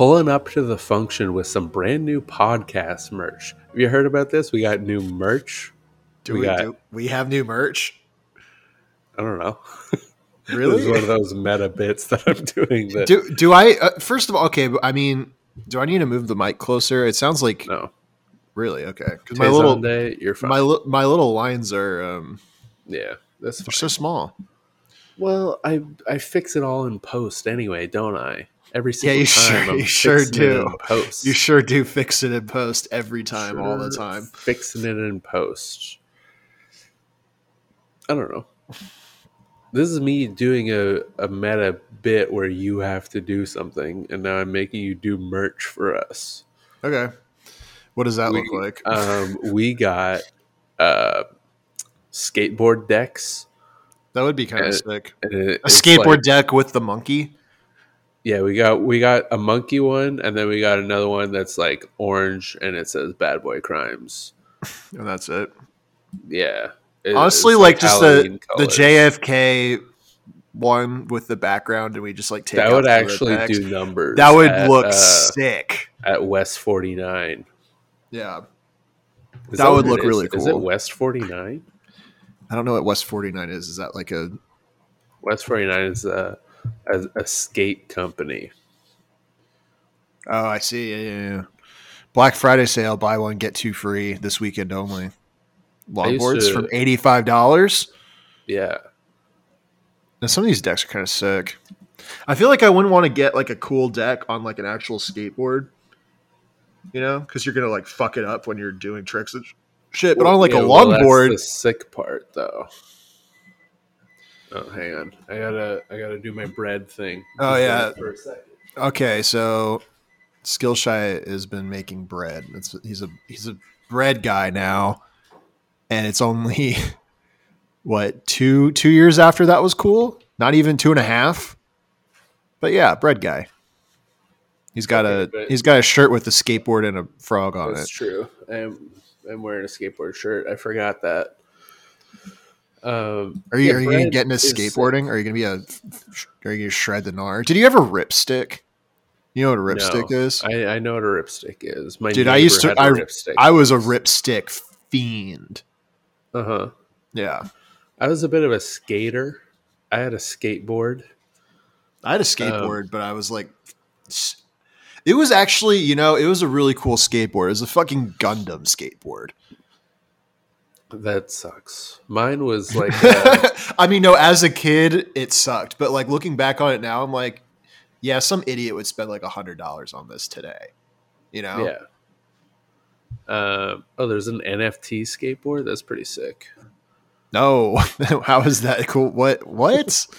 pulling up to the function with some brand new podcast merch. Have you heard about this? We got new merch. Do We we, got- do we have new merch? I don't know. Really? This is one of those meta bits that I'm doing. That do do I uh, first of all okay, I mean, do I need to move the mic closer? It sounds like no. really okay cuz my My little day, you're fine. my li- my little lines are um yeah, that's they're fine. so small. Well, I I fix it all in post anyway, don't I? Every single you time sure- I'm you sure do. Post. You sure do fix it in post every time all the time. Fixing it in post. I don't know. This is me doing a, a meta bit where you have to do something, and now I'm making you do merch for us. Okay. What does that We- look like? Um, we got uh, skateboard decks. that would be kind of sick. it- A skateboard like- deck with the monkey. Yeah, we got we got a monkey one, and then we got another one that's like orange, and it says "Bad Boy Crimes." And that's it. Yeah, It- Honestly, it's like, just the Halloween the colors. JFK one with the background, and we just like take that out would actually do numbers. That would at, look uh, sick. at West Forty Nine. Yeah, That would look really cool. Is it. West Forty Nine? I don't know what West Forty Nine is. Is that like a? West Forty Nine is a, a a skate company. Oh, I see. Yeah, yeah, yeah. Black Friday sale: buy one get two free this weekend only. Longboards to- from eighty five dollars. Yeah, Now some of these decks are kind of sick. I feel like I wouldn't want to get like a cool deck on like an actual skateboard, you know, because you're gonna like fuck it up when you're doing tricks and shit. But on like Yeah, a well, that's longboard, the sick part though. Oh, hang on. I gotta I gotta do my bread thing. Oh, yeah. for a second. okay. So Skillshy has been making bread. It's, he's a he's a bread guy now, and it's only what two two years after that was cool. Not even two and a half. But yeah, bread guy. He's got Okay, a he's got a shirt with a skateboard and a frog on That's it. That's true. I'm I'm wearing a skateboard shirt. I forgot that. Um, Are you yeah, are you gonna get into skateboarding? Are you gonna be a are you gonna shred the gnar? Did you ever ripstick? You know what a sick. ripstick No, is? I, I know what a ripstick is. My Dude, I used to- I-. I was a ripstick fiend. uh huh. Yeah. I was a bit of a skater. I had a skateboard. I had a skateboard, but I was like it was actually, you know, it was a really cool skateboard. It was a fucking Gundam skateboard. That sucks. Mine was like uh, I mean, no, as a kid, it sucked. But like looking back on it now, I'm like, yeah, some idiot would spend like a hundred dollars on this today. You know? yeah. Um, oh, there's an NFT skateboard. That's pretty sick. No, how is that cool? What? What?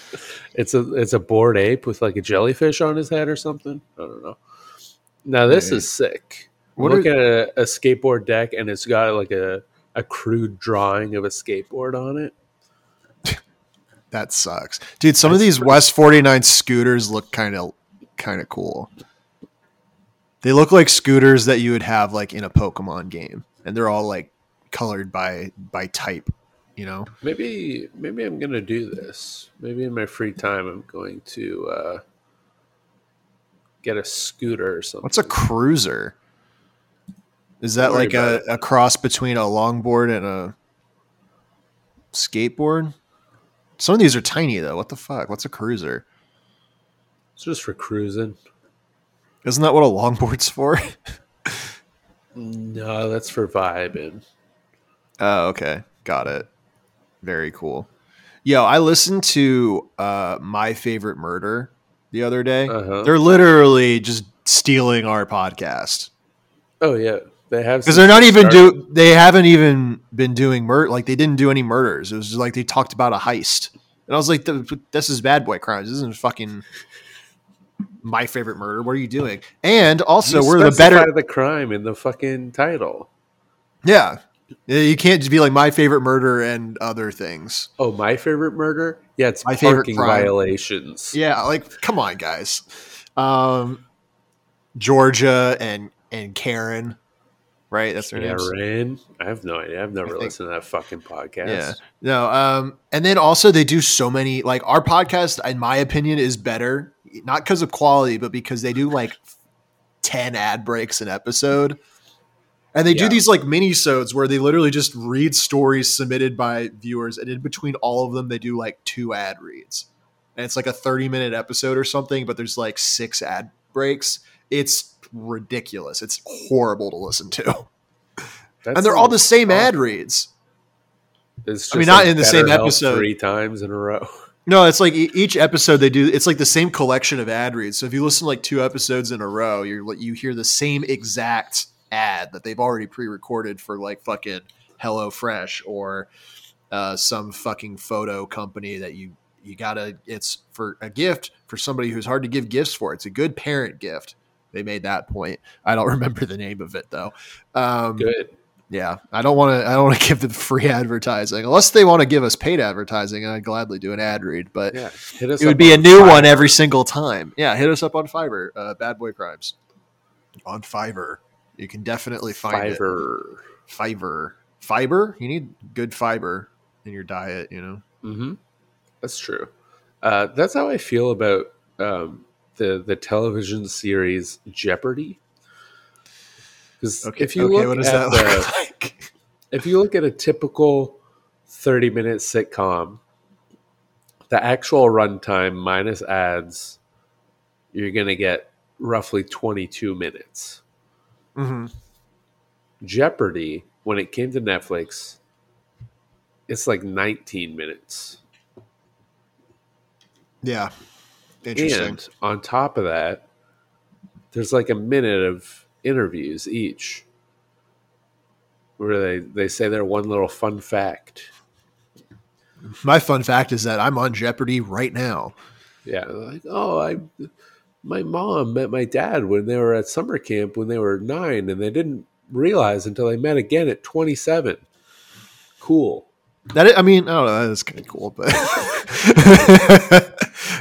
It's a it's a Bored Ape with like a jellyfish on his head or something. I don't know. Now this Wait. is sick. What are- looking at a, a skateboard deck and it's got like a a crude drawing of a skateboard on it. that sucks, dude. Some of these pretty- West 49 scooters look kind of, kind of cool. They look like scooters that you would have like in a Pokemon game, and they're all like colored by by type. You know? Maybe maybe I'm gonna do this. Maybe in my free time I'm going to uh, get a scooter or something. What's a cruiser? Is that like a, a cross between a longboard and a skateboard? Some of these are tiny though. What the fuck? What's a cruiser? It's just for cruising. Isn't that what a longboard's for? No, that's for vibing. Oh, okay. Got it. Very cool. Yo, I listened to uh My Favorite Murder the other day. Uh-huh. They're literally just stealing our podcast. Oh yeah, they have Because they're not even started. do they haven't even been doing murder like they didn't do any murders. It was just like they talked about a heist. And I was like, this is bad boy crimes. This isn't fucking my favorite murder. What are you doing? And also You we're the better the crime in the fucking title. Yeah. You can't just be like my favorite murder and other things. Oh, my favorite murder? Yeah, it's My favorite parking crime. violations. Yeah, like come on, guys. Um, Georgia and and Karen, right? That's their names. Karen? I have no idea. I've never listened to that fucking podcast. Yeah. No. Um, and then also they do so many like our podcast, in my opinion, is better not because of quality, but because they do like 10 ad breaks an episode. And they do these like mini-sodes where they literally just read stories submitted by viewers, and in between all of them, they do like two ad reads. And it's like a 30-minute episode or something, but there's like six ad breaks. It's ridiculous. It's horrible to listen to. That's and they're all the same awful. ad reads. It's I mean, just not like in the same episode. three times in a row. No, it's like each episode they do. It's like the same collection of ad reads. So if you listen to like two episodes in a row, you're like you hear the same exact ad that they've already pre-recorded for like fucking Hello Fresh or uh, some fucking photo company that you you gotta. It's for a gift for somebody who's hard to give gifts for. It's a good parent gift. They made that point. I don't remember the name of it though. Um, Good. yeah, I don't want to. I don't want to give them free advertising unless they want to give us paid advertising, and I'd gladly do an ad read. But Yeah. Hit us it would be a on new one every single time. Yeah, hit us up on Fiverr, uh, Bad Boy Crimes, on Fiverr. You can definitely find Fiverr. it. Fiverr, fiber. You need good fiber in your diet. You know. Mm-hmm. That's true. Uh, that's how I feel about um, the the television series Jeopardy. Because if you look what does at that the, like? if you look at a typical 30 minute sitcom the actual runtime minus ads you're going to get roughly 22 minutes hmm jeopardy when it came to netflix it's like 19 minutes Yeah, interesting. and on top of that there's like a minute of interviews each where they, they say their one little fun fact My fun fact is that I'm on Jeopardy right now. Yeah, like oh, I my mom met my dad when they were at summer camp when they were nine, and they didn't realize until they met again at twenty seven. Cool. That is, I mean, I don't know. That is kind of cool, but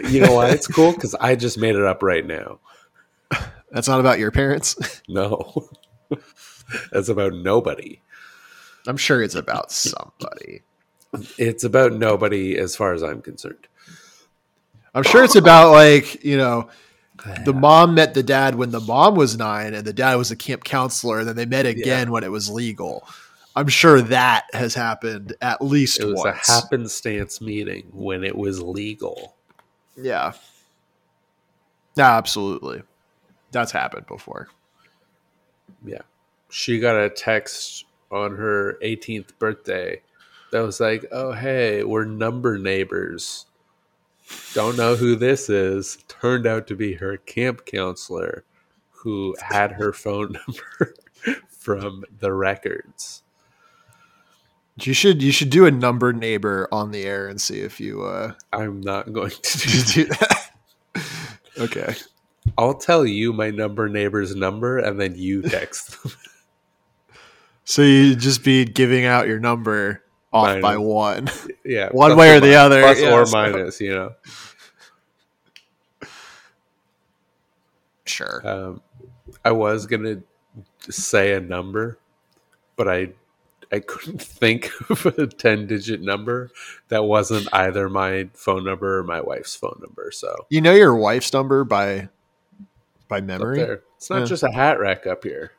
You know why it's cool? Because I just made it up right now. That's not about your parents. No, that's about nobody. I'm sure it's about somebody. It's about nobody as far as I'm concerned. I'm sure it's about like you know, the mom met the dad when the mom was nine, and the dad was a camp counselor, and then they met again when it was legal. I'm sure that has happened at least It was once. a happenstance meeting when it was legal. yeah, yeah, absolutely. That's happened before. Yeah. She got a text on her 18th birthday that was like, oh, hey, we're number neighbors. Don't know who this is. Turned out to be her camp counselor who had her phone number from the records. You should you should do a number neighbor on the air and see if you uh I'm not going to do that. okay. I'll tell you my number neighbor's number and then you text them. So you just be giving out your number off Minus. by one. Yeah. One way or the other, Plus yeah, or so- minus, you know. Sure. Um, I was gonna say a number, but I I couldn't think of a ten digit number that wasn't either my phone number or my wife's phone number. So You know your wife's number by by memory. it's not Yeah. just a hat rack up here.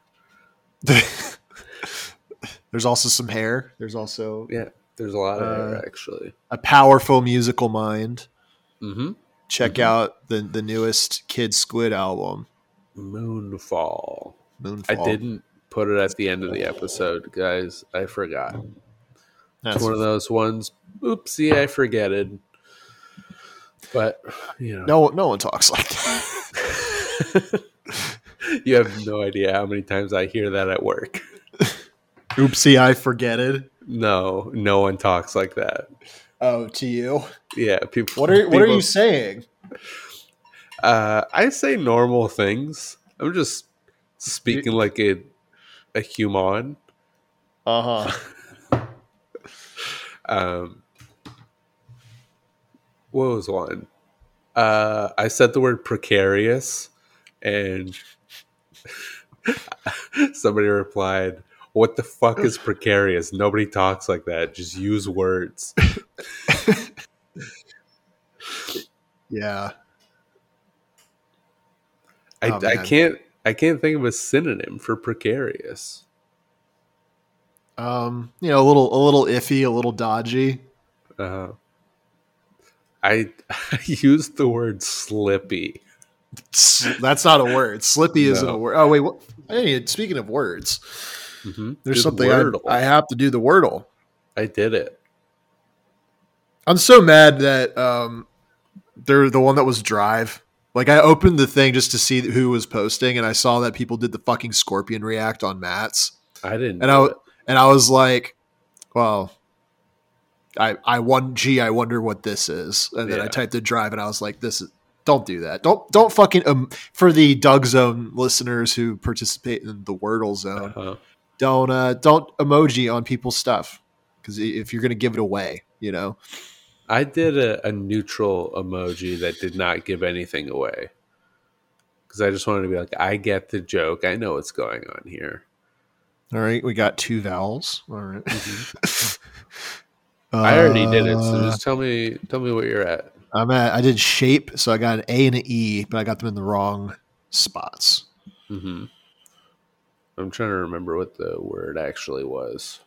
There's also some hair. There's also Yeah, there's a lot of Uh, hair actually. a powerful musical mind. Mm-hmm. Check Mhm. out the the newest Kid Squid album, Moonfall. Moonfall. I didn't put it at the end of the episode, guys. I forgot. That's it's one of those ones. Oopsie, I forget it. But you know, no no one talks like that. you have no idea how many times I hear that at work. Oopsie, I forget it. No, no one talks like that. Oh, to you. Yeah, people. What are what are you saying? Uh, I say normal things. I'm just speaking like a a human. Uh huh. Um, what was one? Uh, I said the word precarious, and somebody replied, "What the fuck is precarious? Nobody talks like that. Just use words." Yeah. I, Oh, I can't I can't think of a synonym for precarious. Um, you know, a little a little iffy, a little dodgy. Uh, I, I used the word slippy. That's not a word. Slippy isn't a word. Oh wait, what, hey, speaking of words, Mhm. there's Did something I, I have to do the wordle. I did it. I'm so mad that um, they're the one that was Drive. Like I opened the thing just to see who was posting, and I saw that people did the fucking Scorpion react on Matt's, I didn't. and I it. and I was like, well. I, I won gee I wonder what this is and then I typed in drive and I was like this is don't do that don't don't fucking um, for the Doug Zone listeners who participate in the Wordle zone Uh-huh. don't uh don't emoji on people's stuff because if you're gonna give it away you know I did a, a neutral emoji that did not give anything away because I just wanted to be like, I get the joke. I know what's going on here. All right, we got two vowels. All right. I already did it, so Uh, just tell me, tell me what you're at. I'm at. I did shape, so I got an A and an E, but I got them in the wrong spots. Mm-hmm. I'm trying to remember what the word actually was.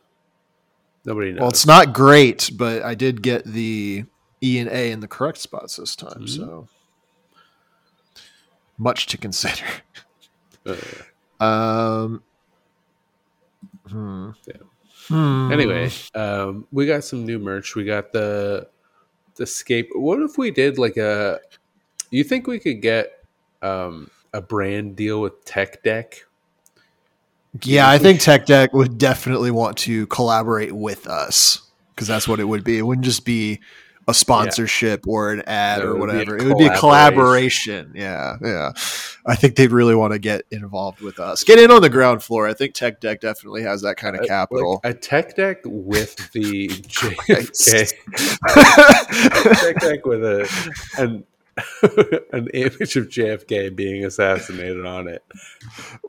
Nobody knows. Well, it's not great, but I did get the E and A in the correct spots this time. Mhm. So much to consider. Uh, Um. Hmm. Yeah. Hmm. anyway, um, we got some new merch. We got the the scape. What if we did like a? You think we could get um, a brand deal with Tech Deck? Yeah, I think Tech Deck would definitely want to collaborate with us because that's what it would be. It wouldn't just be a sponsorship or an ad or it would be a whatever. It would be a collaboration. Yeah, yeah. I think they'd really want to get involved with us. Get in on the ground floor. I think Tech Deck definitely has that kind of Uh, capital. Like a Tech Deck with the JFK Tech Deck with a an an image of JFK being assassinated on it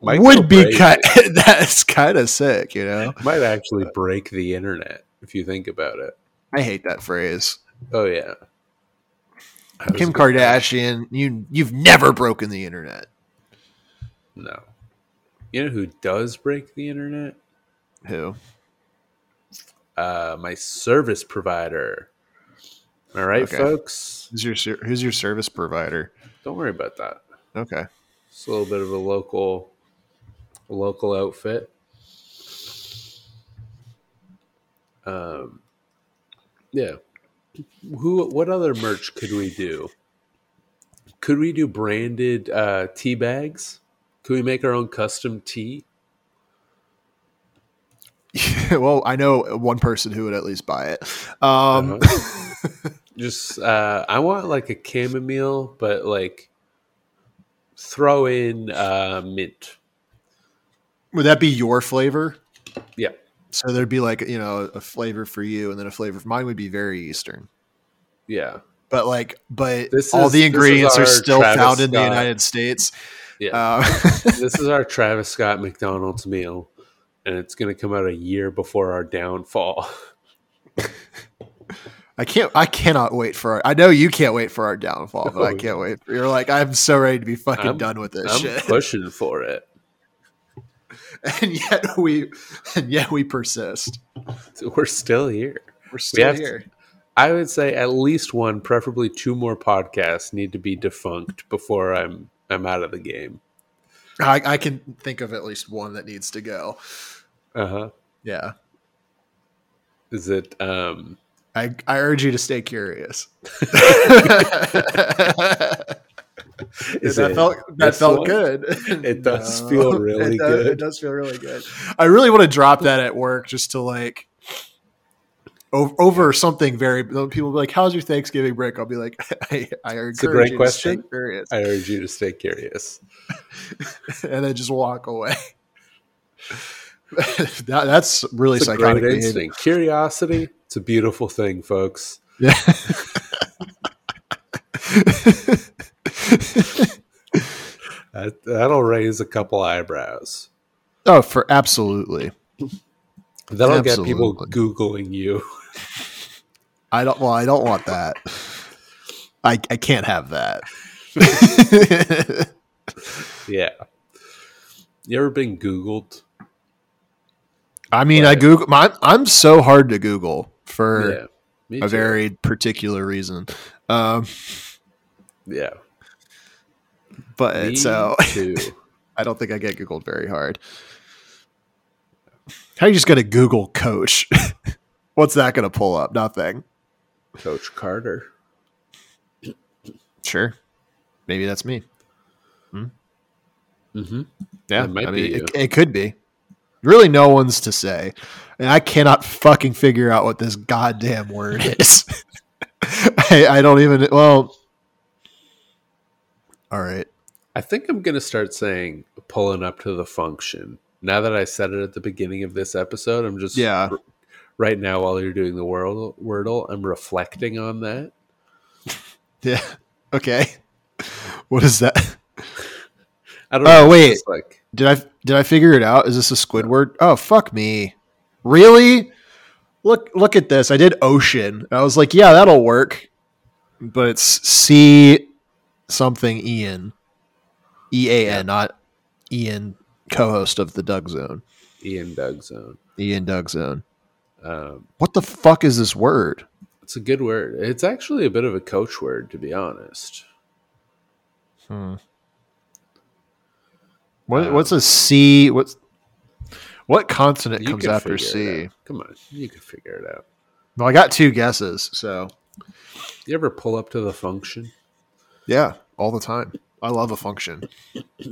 Might would be kind. That's kind of sick, you know. might actually break the internet if you think about it. I hate that phrase. Oh yeah, Kim Kardashian, you you've never broken the internet. No, you know who does break the internet? Who? Uh, my service provider. All right, Okay. folks. Who's your who's your service provider? Don't worry about that. Okay. It's a little bit of a local, a local outfit. Um, yeah. Who? What other merch could we do? Could we do branded uh, tea bags? Could we make our own custom tea? well, I know one person who would at least buy it. Um, Just, uh, I want like a chamomile, but like throw in uh, mint. would that be your flavor? Yeah. So there'd be like you know a flavor for you, and then a flavor for mine would be very Eastern. Yeah. But like, but This all is- the ingredients are still Travis found in the United States. Yeah. Uh, this is our Travis Scott McDonald's meal, and it's going to come out a year before our downfall. I can't. I cannot wait for. Our, I know you can't wait for our downfall, but I can't wait. You're like, I'm so ready to be fucking I'm- done with this I'm shit, pushing for it. and yet we, and yet we persist. So we're still here. We're still to- here. I would say at least one, preferably two more podcasts need to be defunct before I'm I'm out of the game. I, I can think of at least one that needs to go. Uh huh. Yeah. Is it? um I, I urge you to stay curious. Is that it felt that felt one? good. It does feel really it does, good. It does feel really good. I really want to drop that at work just to like over, over something very. People be like, "How's your Thanksgiving break?" I'll be like, "I, I encourage a great you question. to stay curious," I urge you to stay curious. and then just walk away. that, that's really It's psychotic great behavior. instinct. Curiosity. It's a beautiful thing, folks. Yeah. That, that'll raise a couple eyebrows. oh, for absolutely. That'll get people googling you. I don't. Well, I don't want that. I I can't have that. Yeah. You ever been Googled? I mean, I Right. Google. My, I'm so hard to Google for yeah. A very particular reason. Um, yeah. but Me so. I don't think I get Googled very hard. How are you just going to Google coach? What's that going to pull up? Nothing. Coach Carter. Sure. Maybe that's me. Mm-hmm. Yeah, It might I mean, you. it, it could be. Really, no one's to say, and I cannot fucking figure out what this goddamn word is. I, I don't even. Well, all right. I think I'm gonna start saying pulling up to the function. Now that I said it at the beginning of this episode, I'm just Yeah. r- right now while you're doing the wordle, wordle, I'm reflecting on that. Yeah. Okay. What is that? I don't Oh, know. it's wait. just like Did I did I figure it out? Is this a Squidward? Oh fuck me! Really? Look look at this. I did ocean. I was like, yeah, that'll work. But it's C something Ian. E A N, not Ian, co-host of the Doug Zone. Ian Doug Zone. Ian Doug Zone. Um, What the fuck is this word? it's a good word. It's actually a bit of a coach word, to be honest. What, Um, what's a C? What's what consonant comes after C? Come on, you can figure it out. Well, I got two guesses, so You ever pull up to the function? Yeah, all the time. I love a function.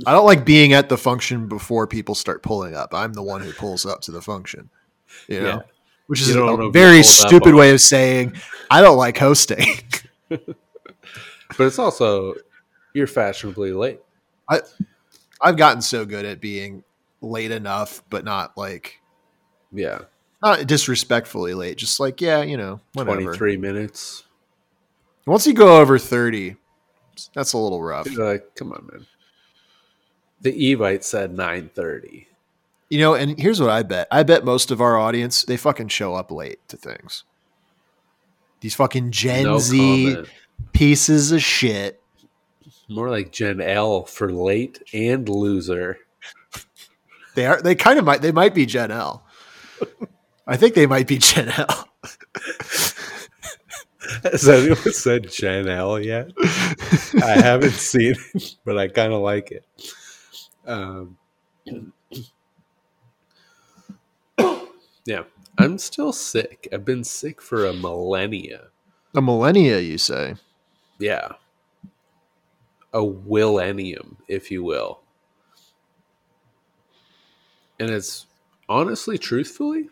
I don't like being at the function before people start pulling up. I'm the one who pulls up to the function. You know? Yeah. Which is a very stupid way of saying I don't like hosting. But it's also you're fashionably late. I've gotten so good at being late enough, but not like Yeah, not disrespectfully late. Just like, yeah, you know, whatever. twenty three minutes. Once you go over 30, that's a little rough. You're like, come on, man. The Evite said nine thirty. You know, and here's what I bet. I bet most of our audience, they fucking show up late to things. These fucking Gen No Z comment. pieces of shit. More like Gen L for late and loser. They are they kind of might they might be Gen L. I think they might be Gen L. Has anyone said Gen L yet? I haven't seen it, but I kind of like it. Um, yeah, I'm still sick. I've been sick for a millennia. A millennia, you say? Yeah. A millennium, if you will. And it's honestly, truthfully,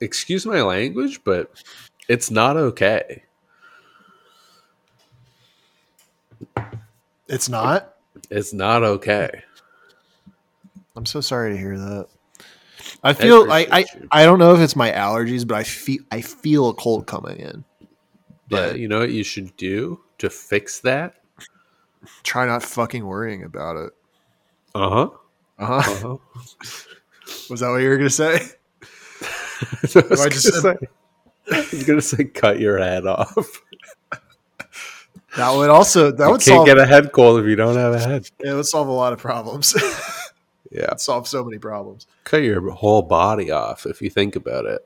excuse my language, but it's not okay. It's not. It's not okay. I'm so sorry to hear that. I feel I, I, appreciate you. I don't know if it's my allergies, but I feel I feel a cold coming in. Yeah, But you know what you should do to fix that? Try not fucking worrying about it. Uh huh. Uh huh. Uh-huh. Was that what you were gonna say? I was, I gonna said- say, I was gonna say cut your head off. That would also that You would can't solve get a head cold if you don't have a head. it would solve a lot of problems. Yeah. solve so many problems. Cut your whole body off if you think about it.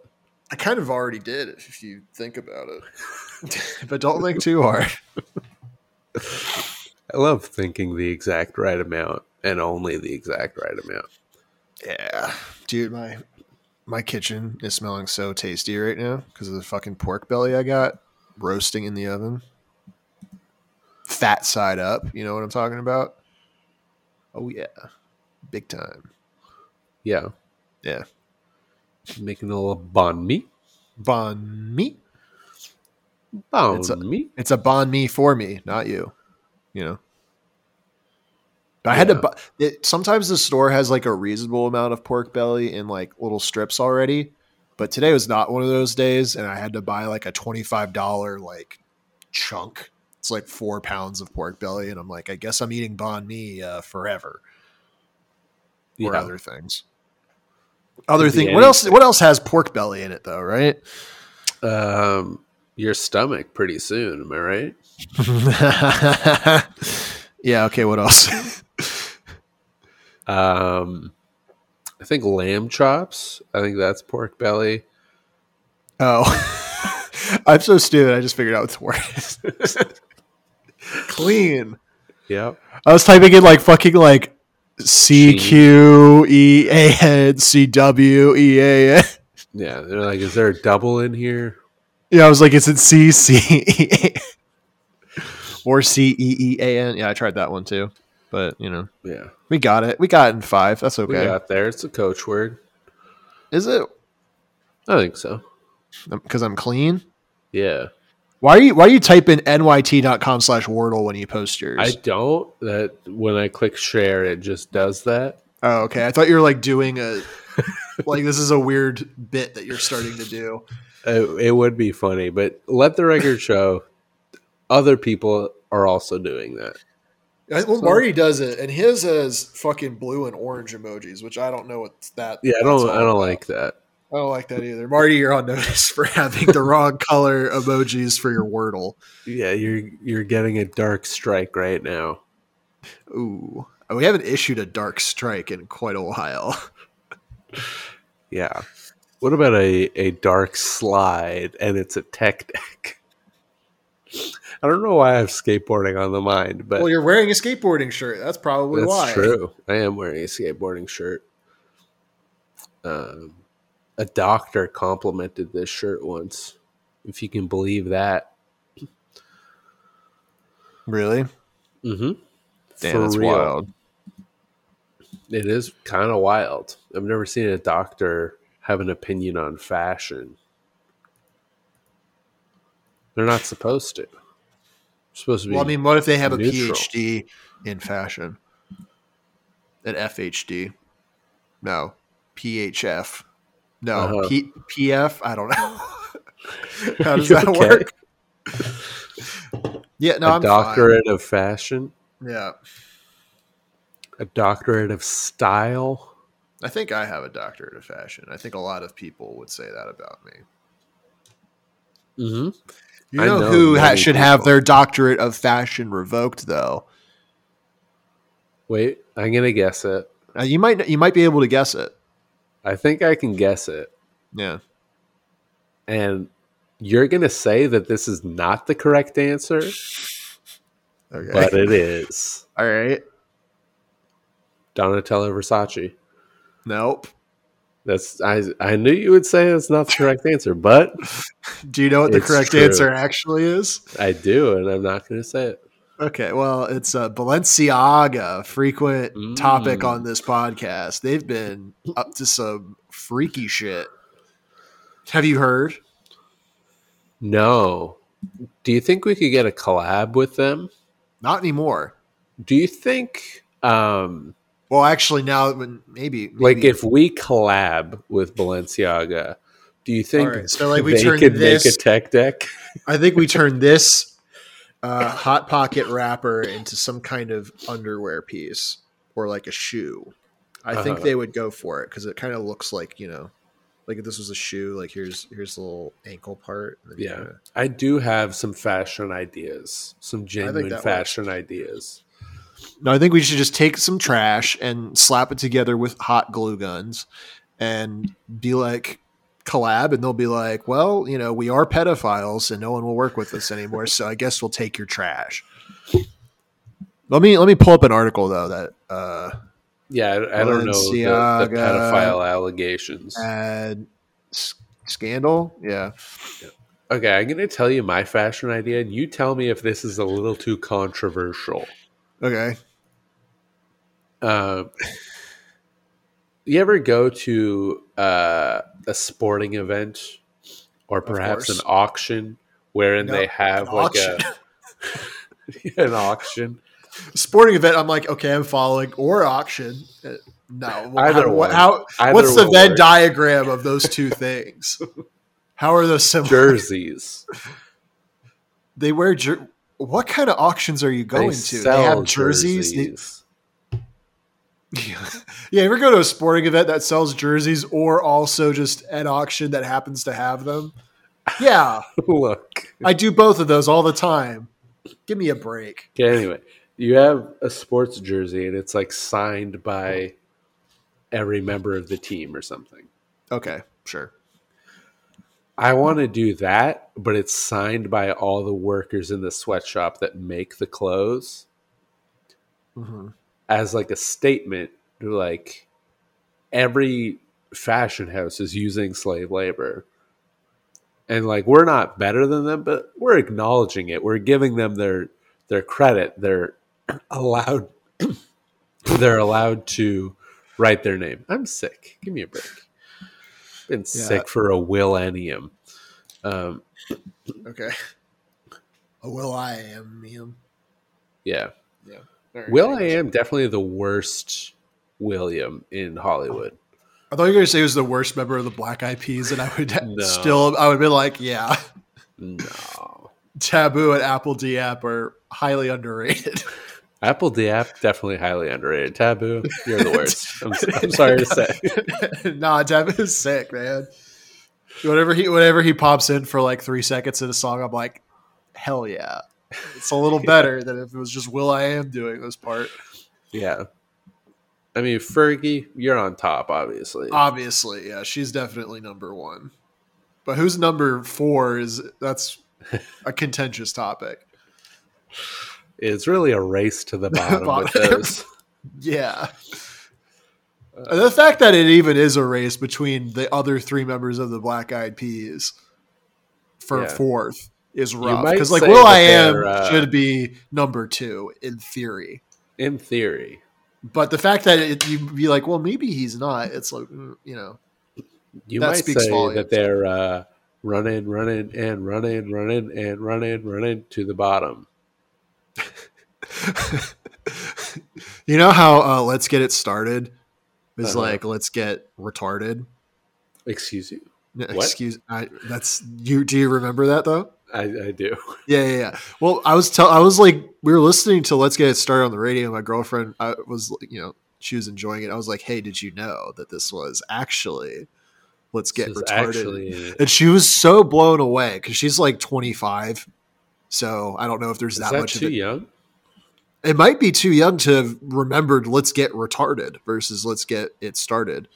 I kind of already did if you think about it. but don't think too hard. I love thinking the exact right amount and only the exact right amount. Yeah. Dude, my my kitchen is smelling so tasty right now because of the fucking pork belly I got roasting in the oven. Fat side up, you know what I'm talking about? Oh yeah. Big time. Yeah. Yeah. Making a little banh mi. Bon mi. Banh It's a- mi. It's a bon mi for me, not you. You know. But I had to buy it sometimes the store has like a reasonable amount of pork belly in like little strips already. But today was not one of those days, and I had to buy like a $25 like chunk. It's like four pounds of pork belly, and I'm like, I guess I'm eating banh mi uh, forever or Yeah. other things. Other thing. What else? What else has pork belly in it though? Right? Um, your stomach pretty soon. Am I right? yeah. Okay. What else? Um, I think lamb chops. I think that's pork belly. Oh, I'm so stupid. I just figured out what the word is. Clean. Yep. I was typing in like fucking like C Q E A N C W E A N. Yeah. They're like, is there a double in here? Yeah, I was like, is it C C E A or C E E A N? Yeah, I tried that one too, but you know, Yeah. we got it. We got it in five. That's We okay. got there. It's a coach word. Is it I think so. Um, because I'm clean? Yeah. Why are you Why are you type in nyt.com slash wordle when you post yours? I don't. That when I click share, it just does that. oh, okay. I thought you were like doing a like this is a weird bit that you're starting to do. It, it would be funny, but let the record show other people are also doing that. Well, Marty does it, and his has fucking blue and orange emojis, which I don't know what that. Yeah, I don't. I don't about. like that. I don't like that either. Marty, you're on notice for having the wrong color emojis for your Wordle. Yeah, you're you're getting a dark strike right now. Ooh, we haven't issued a dark strike in quite a while. Yeah. What about a, a dark slide and it's a tech deck? I don't know why I have skateboarding on the mind, but well, you're wearing a skateboarding shirt. That's probably that's why. true. I am wearing a skateboarding shirt. Um, a doctor complimented this shirt once, if you can believe that. Really? Mm-hmm. Damn, that's wild. It is kind of wild. I've never seen a doctor have an opinion on fashion. They're not supposed to. They're supposed to be. Well, I mean, what if they have a. PhD in fashion? An FHD? No. PHF? No. Uh-huh. P- PF? I don't know. How does that okay? work? Yeah, no, a I'm doctorate of fashion. Yeah. a doctorate of style. I think I have a doctorate of fashion. I think a lot of people would say that about me. Mm-hmm. You I know, know who ha- should have their doctorate of fashion revoked, though. Wait, I'm gonna guess it. Uh, you might you might be able to guess it. I think I can guess it, Yeah. and you're gonna say that this is not the correct answer, Okay. but it is. All right. Donatello Versace. Nope. That's I. I knew you would say that's not the correct answer, but Do you know what the correct true. answer actually is? I do, and I'm not going to say it. Okay, well, it's uh, Balenciaga, frequent Mm. topic on this podcast. They've been up to some freaky shit. Have you heard? No. Do you think we could get a collab with them? Not anymore. Do you think, um, Well, actually, now maybe, maybe like, if we collab with Balenciaga, do you think right, so, like, we they could this- make a tech deck? I think we turned this uh, hot pocket wrapper into some kind of underwear piece or like a shoe. I think Uh-huh. they would go for it because it kind of looks like you know, like if this was a shoe. Like here's here's the little ankle part. Yeah, kinda- I do have some fashion ideas, some genuine that works. fashion ideas. No, I think we should just take some trash and slap it together with hot glue guns and be like collab and they'll be like, "Well, you know, we are pedophiles and no one will work with us anymore, so I guess we'll take your trash." Let me let me pull up an article though that uh Yeah, I, I don't know the, the pedophile allegations. had s- scandal. Yeah. Okay, I'm going to tell you my fashion idea, and you tell me if this is a little too controversial. Okay. Um, you ever go to uh, a sporting event or perhaps an auction wherein No, they have an like auction. a an auction? Sporting event. I'm like, okay, I'm following or auction. Uh, No. Either how, one. how Either what's the Venn diagram of those two things? How are those similar? jerseys? They wear jer- what kind of auctions are you going They to? They have jerseys. Jerseys. yeah, ever go to a sporting event that sells jerseys or also just an auction that happens to have them? Yeah, Look. I do both of those all the time. Give me a break. Okay, anyway, You have a sports jersey and it's like signed by every member of the team or something. Okay, sure. I want to do that, but it's signed by all the workers in the sweatshop that make the clothes Mm-hmm. as like a statement to like every fashion house is using slave labor. And like we're not better than them, but we're acknowledging it. We're giving them their their credit. They're allowed they're allowed to write their name. I'm sick. Give me a break. Been Yeah. sick for a millennium. Um, Okay. Oh, will I am him? yeah. Yeah. Will I am definitely the worst William in Hollywood. I thought you were going to say he was the worst member of the Black Eyed Peas, and I would No. still, I would be like, yeah, No. Taboo and apl.de.ap are highly underrated. apl.de.ap definitely highly underrated. Taboo, you're the worst. I'm, I'm sorry to say. nah, Taboo's sick, man. Whatever he, whatever he pops in for like three seconds in a song, I'm like, hell yeah. It's a little better than if it was just Will I Am doing this part. Yeah. I mean, Fergie, you're on top, obviously. Obviously, yeah, she's definitely number one. But who's number four is that's a contentious topic. It's really a race to the bottom with Bottom. those. Yeah. And the fact that it even is a race between the other three members of the Black Eyed Peas for Yeah. fourth is rough. Because like Will I Am uh, should be number two in theory. In theory. But the fact that it, you be like, well, maybe he's not. It's like, mm, you know, You That might say volumes. that they're uh, running, running, and running, running, and running, running to the bottom. you know how uh, Let's Get It Started is Uh-huh. like, let's get retarded. Excuse you? No? Excuse, I, that's you. Do you remember that though? I, I do. Yeah, yeah, yeah. Well, I was tell I was like, we were listening to Let's Get It Started on the radio. My girlfriend, I was, you know, she was enjoying it. I was like, hey, did you know that this was actually Let's Get This Retarded? Actually, and she was so blown away because she's like 25. So I don't know if there's that, that much too of it. young? It might be too young to have remembered Let's Get Retarded versus Let's Get It Started.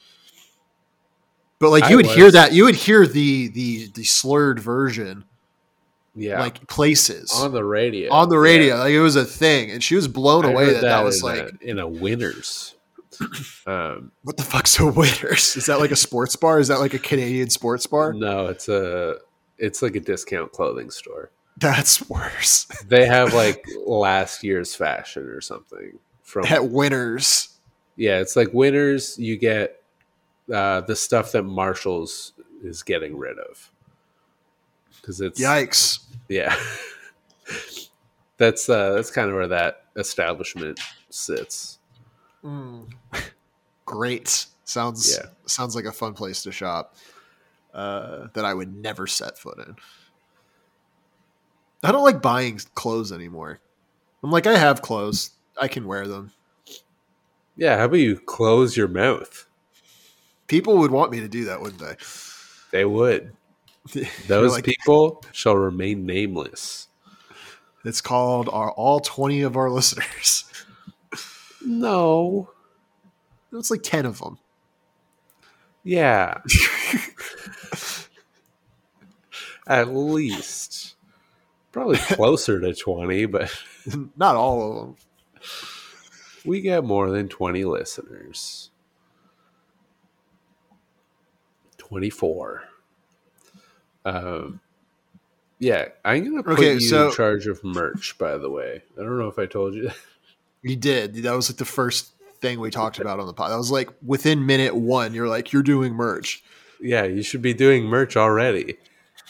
But like I you would hear that, you would hear the the the slurred version Yeah. like places on the radio. on the radio. Yeah. Like it was a thing, and she was blown I away heard that that, was in like, a, in a winners. um, what the fuck's a Winners? Is that like a sports bar? Is that like a Canadian sports bar? no, it's a it's like a discount clothing store. That's worse. They have like last year's fashion or something from At Winners, yeah. It's like winners. You get uh, the stuff that Marshalls is getting rid of because it's yikes! yeah. that's uh, that's kind of where that establishment sits. Mm. Great. Sounds Yeah. sounds like a fun place to shop. Uh, that I would never set foot in. I don't like buying clothes anymore. I'm like, I have clothes. I can wear them. Yeah, how about you close your mouth? People would want me to do that, wouldn't they? They would. Those like, people shall remain nameless. It's called our all 20 of our listeners. No. It's like 10 of them. Yeah. At least. Probably closer to 20, but Not all of them. we get more than 20 listeners. 24. Um, yeah, I'm going to put Okay, you so- in charge of merch, by the way. I don't know if I told you that. You did. That was like the first thing we talked about on the pod. That was like within minute one, you're like, you're doing merch. Yeah, you should be doing merch already.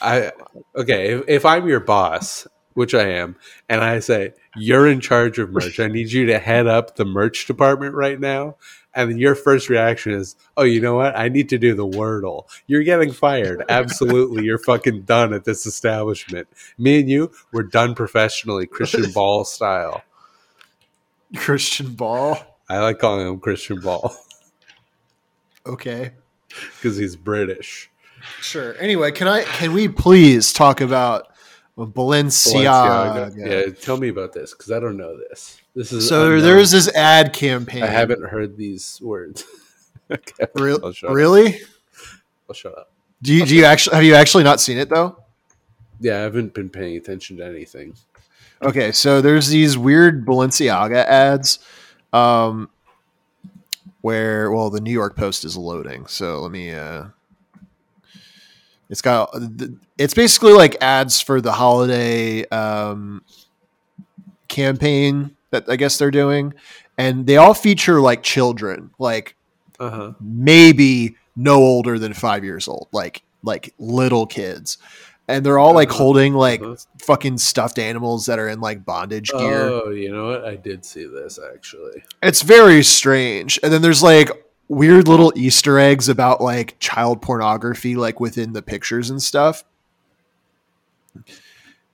I okay, if, if I'm your boss, which I am, and I say you're in charge of merch, I need you to head up the merch department right now. And your first reaction is, "Oh, you know what? I need to do the Wordle." You're getting fired. Absolutely, you're fucking done at this establishment. Me and you, we're done professionally, Christian Ball style. Christian Ball. I like calling him Christian Ball Okay. because he's British. Sure. Anyway, can I can we please talk about Balenciaga. Balenciaga. Yeah, tell me about this because I don't know this. This is So unknown. there's this ad campaign. I haven't heard these words. okay, Re- I'll shut up. really? I'll shut up. Do you, do you actually have you actually not seen it though? Yeah, I haven't been paying attention to anything. Okay, so there's these weird Balenciaga ads, um, where well the New York Post is loading. So let me. Uh, it's got it's basically like ads for the holiday um, campaign that I guess they're doing, and they all feature like children, like Uh huh. maybe no older than five years old, like like little kids, and they're all like Uh-huh. holding like Uh-huh. fucking stuffed animals that are in like bondage gear. Oh, you know what? I did see this actually. It's very strange. And then there's like weird little Easter eggs about like child pornography, like within the pictures and stuff.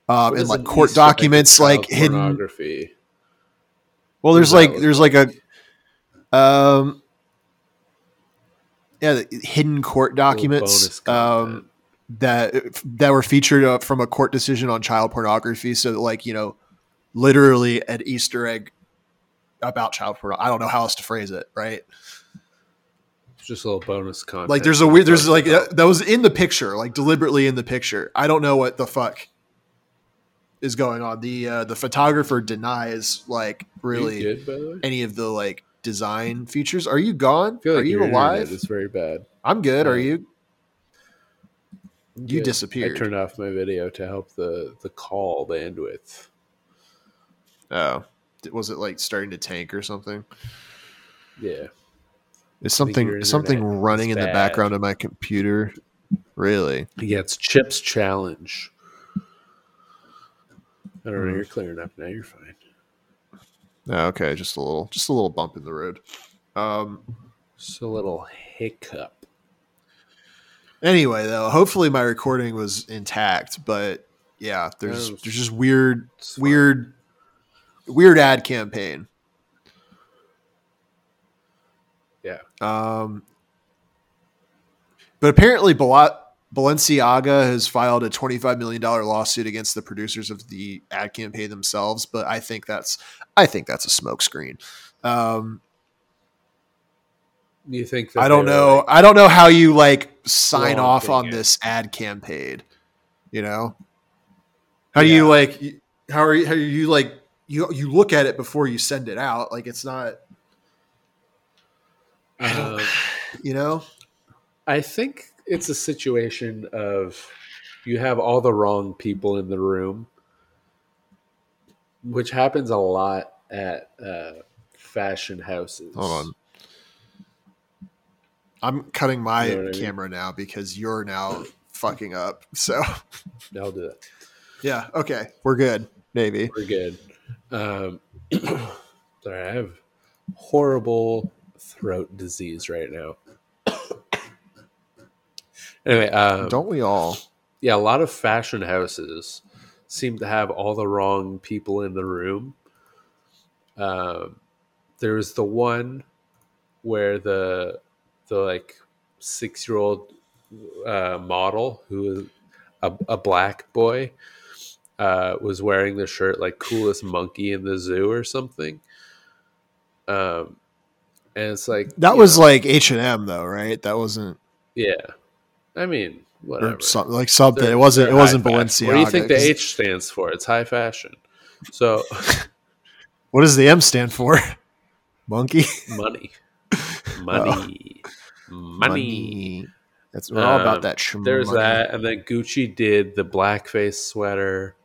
Um, and like court Easter documents, like hidden. pornography. Well, there's like there's like a, um, yeah, the hidden court documents. Um, that that were featured uh, from a court decision on child pornography. So, like you know, literally an Easter egg about child porn. I don't know how else to phrase it. Right? Just a little bonus content. Like, there's a weird. There's like that, that was in the picture, like deliberately in the picture. I don't know what the fuck is going on. The uh, the photographer denies like really good, by the way? any of the like design features. Are you gone? Like Are you alive? It's very bad. I'm good. Are Yeah. you? You Good. disappeared. I turned off my video to help the the call bandwidth. Oh, was it like starting to tank or something? Yeah. Is something something running in the background of my computer? Really? Yeah, it's Chips Challenge. I don't know. Hmm. You're clearing up now. You're fine. Oh, okay, just a little, just a little bump in the road. Um. Just a little hiccup. Anyway, though, hopefully my recording was intact. But yeah, there's there's just weird, weird, weird ad campaign. Yeah. Um. But apparently, Bala- Balenciaga has filed a $25 million lawsuit against the producers of the ad campaign themselves. But I think that's, I think that's a smokescreen. Um, You think that I don't know. like- I don't know how you like sign off on it. this ad campaign. You know, how do you like? How are you? How are you like? You you look at it before you send it out. Like it's not. Um, You know. I think it's a situation of you have all the wrong people in the room, which happens a lot at uh, fashion houses. Hold on. I'm cutting my You know what I mean? camera now because you're now fucking up. So I'll do that. yeah, okay, we're good. Maybe. We're good. Um, sorry, I have horrible throat disease right now. anyway, um, Don't we all? yeah, a lot of fashion houses seem to have all the wrong people in the room. Um, there was the one where the the like six year old uh, model who was a, a black boy uh, was wearing the shirt like coolest monkey in the zoo or something. Um, and it's like That was know, like H and M though, right? That wasn't yeah. I mean, whatever. something like something. They're- it wasn't. It wasn't. Balenciaga. What do you think the H stands for? It's high fashion. So What does the M stand for? Monkey. money, money, money. That's we're all about Um, that. sh- There's money. that, and then Gucci did the blackface sweater.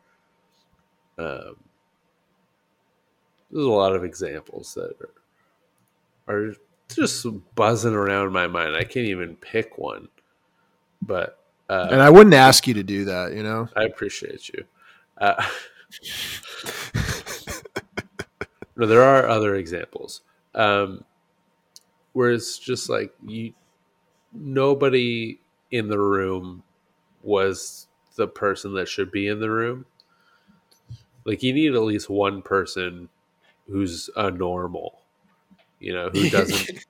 Um, there's a lot of examples that are, are just buzzing around my mind. I can't even pick one, but uh, And I wouldn't ask you to do that. You know. I appreciate you. Uh, no, there are other examples um, where it's just like you, nobody in the room was the person that should be in the room. Like you need at least one person who's a normal, you know, who doesn't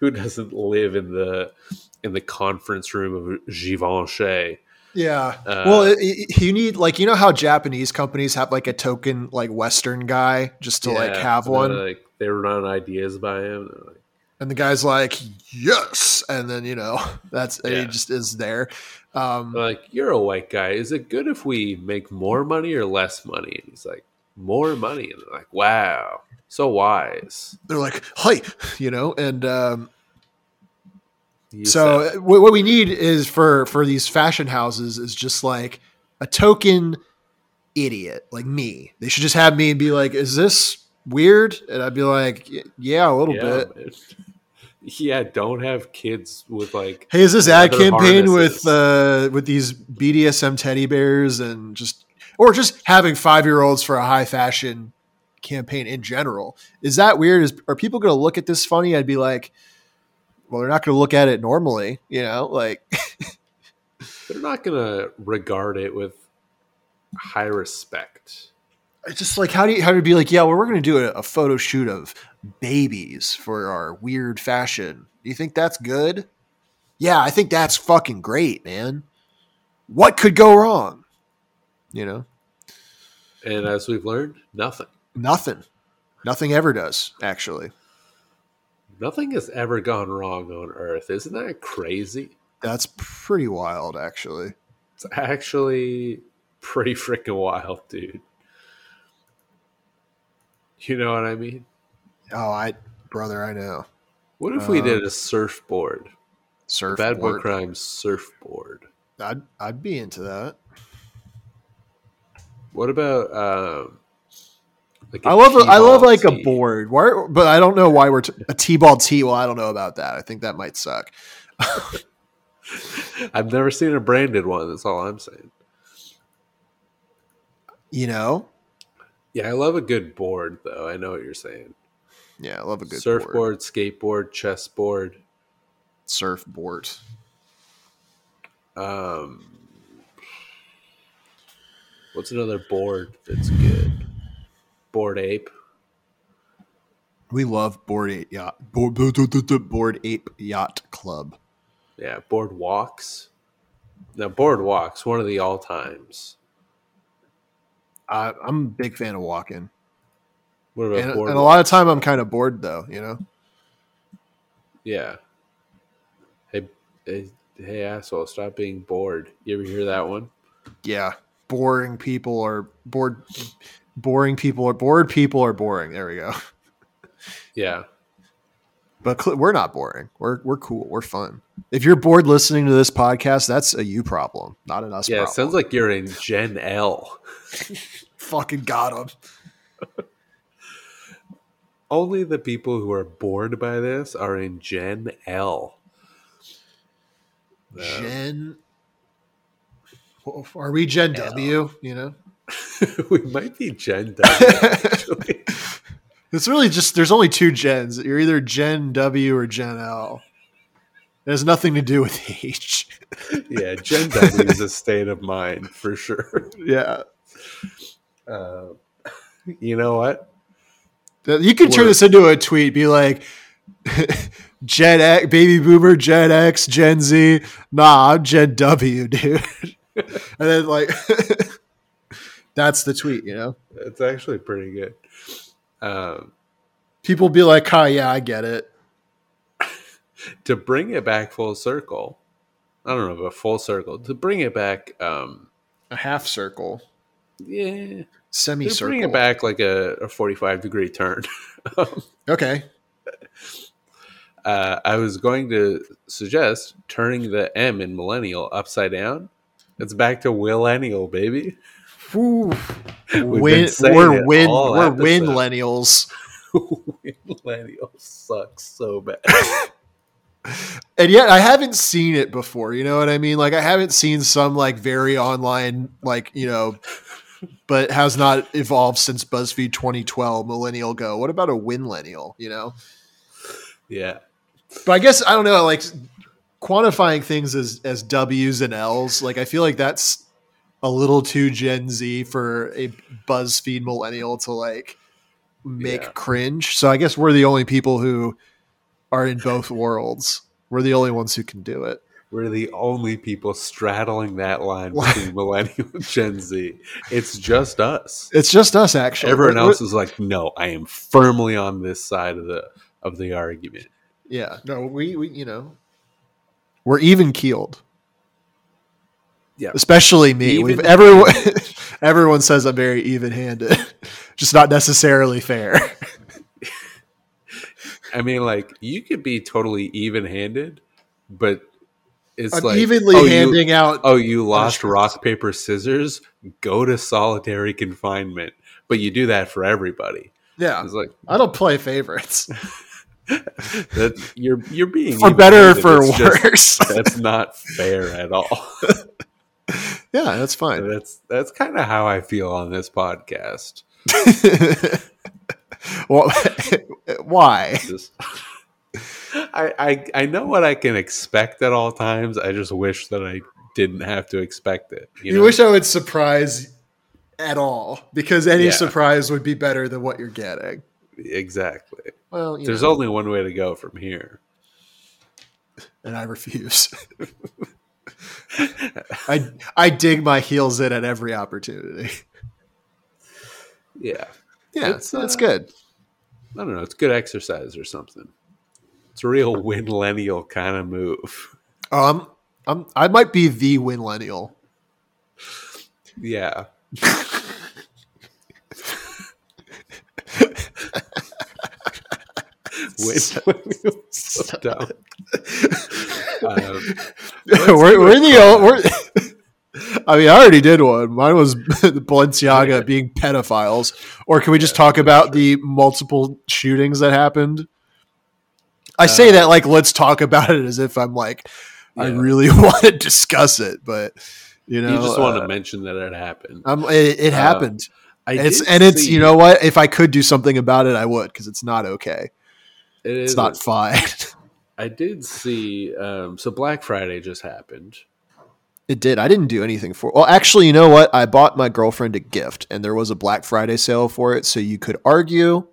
who doesn't live in the in the conference room of Givenchy Yeah. Uh, well, it, it- you need like you know how Japanese companies have like a token like Western guy just to like have one, Like they run ideas by him. Like, and the guy's like, "Yes," and then you know that's Yeah. he just is there. Um, like, you're a white guy. Is it good if we make more money or less money? And he's like, more money. And they're like, wow, so wise. they're like, "Hi," you know, and um, so said- what, what we need is for for these fashion houses is just like a token idiot like me. They should just have me and be like, "Is this weird?" And I'd be like, "Yeah, a little yeah, bit." yeah, don't have kids with like Hey, is this ad campaign harnesses. with uh, with these BDSM teddy bears and just or just having five year olds for a high fashion campaign in general? Is that weird? Is are people going to look at this funny? I'd be like, well, they're not going to look at it normally, you know, like. they're not gonna regard it with high respect. It's just like how do you how do you be like yeah well we're going to do a, a photo shoot of babies for our weird fashion do you think that's good yeah i think that's fucking great man what could go wrong you know And as we've learned, nothing. nothing nothing ever does actually Nothing has ever gone wrong on Earth. Isn't that crazy? that's pretty wild actually It's actually pretty freaking wild, dude. You know what I mean? oh i brother i know What if we Uh, did a surfboard? surfboard Bad Boy Crime surfboard. I'd, I'd be into that What about um like I love I love like a board. Why, but I don't know why we're t- a t-ball tee. Well, I don't know about that. I think that might suck. I've never seen a branded one. That's all I'm saying. You know, Yeah, I love a good board, though. I know what you're saying. yeah, I love a good board. Surfboard, skateboard, chessboard. surfboard. Um, what's another board that's good? Board ape. We love board eight yacht board, board ape yacht club. Yeah, board walks. Now, board walks, one of the all times. I, I'm a big fan of walking, What about and, board? and a lot of time I'm kind of bored though. You know, Yeah. Hey, hey, hey, asshole! Stop being bored. You ever hear that one? yeah, boring people are bored. Boring people are bored. People are boring. There we go. Yeah. But cl- we're not boring. We're we're cool. We're fun. If you're bored listening to this podcast, that's a you problem, not an us Yeah. It sounds like you're in Gen L. fucking got him. Only the people who are bored by this are in Gen L. Gen. Are we Gen W? You know, we might be Gen W. It's really just there's only two gens. You're either Gen W or Gen L. It has nothing to do with age. yeah, Gen W is a state of mind for sure. yeah, Uh, you know what? you could turn this into a tweet. Be like, Gen X, baby boomer, Gen X, Gen Z. Nah, I'm Gen W, dude. and then like, that's the tweet. You know, It's actually pretty good. Um, people be like, "Hi, yeah, I get it." to bring it back full circle, I don't know about full circle. To bring it back, um, A half circle, yeah, Semi circle. to bring it back like a, a forty-five degree turn. Okay. uh, I was going to suggest turning the M in millennial upside down. It's back to millennial, baby. We're win, we're win, we're episode. winlennials. millennial sucks so bad. And yet I haven't seen it before. You know what I mean? Like I haven't seen some like very online, like, you know, but has not evolved since BuzzFeed 2012 millennial go. What about a winlennial, you know? yeah, But I guess I don't know, like quantifying things as as W's and L's, like I feel like that's a little too Gen Z for a BuzzFeed millennial to like make Yeah. cringe. So I guess we're the only people who are in both worlds. We're the only ones who can do it. we're the only people straddling that line between millennial and Gen Z. It's just us. It's just us, actually. Everyone We're- else is like, no, I am firmly on this side of the of the argument. Yeah, no, we, we you know, we're even keeled. Yeah. especially me. We've Even- everyone everyone says I'm very even handed, just not necessarily fair. I mean, like you could be totally even handed, but it's I'm like evenly oh, you- handing out. oh, you lost rock paper scissors. Go to solitary confinement, but you do that for everybody. yeah, It's like I don't play favorites that you're you're being for better or for It's just- worse. that's not fair at all. yeah, that's fine. that's that's kind of how I feel on this podcast. well, why? Just I, I I know what I can expect at all times. I just wish that I didn't have to expect it. You, You know? wish I would surprise at all because any Yeah. surprise would be better than what you're getting. Exactly. Well, you There's know, only one way to go from here. and I refuse. I I dig my heels in at every opportunity. Yeah. Yeah, It's, that's uh, good. I don't know. It's good exercise or something. It's a real winlennial kind of move. Um, I'm I might be the winlennial. Yeah. Winlennial. So dumb. Um, we're, we're the old, we're. I mean, I already did one. Mine was Balenciaga being pedophiles. Or can we just talk about the multiple shootings that happened? I say Uh, that like let's talk about it as if I'm like I really want to discuss it, but you know, you just want uh, to mention that it happened. um, it, it uh, happened. I it's and it's see- you know what? If I could do something about it, I would because it's not okay. It It's is not fine. I did see. Um, so Black Friday just happened. It did. I didn't do anything for. Well, actually, you know what? I bought my girlfriend a gift, and there was a Black Friday sale for it. So you could argue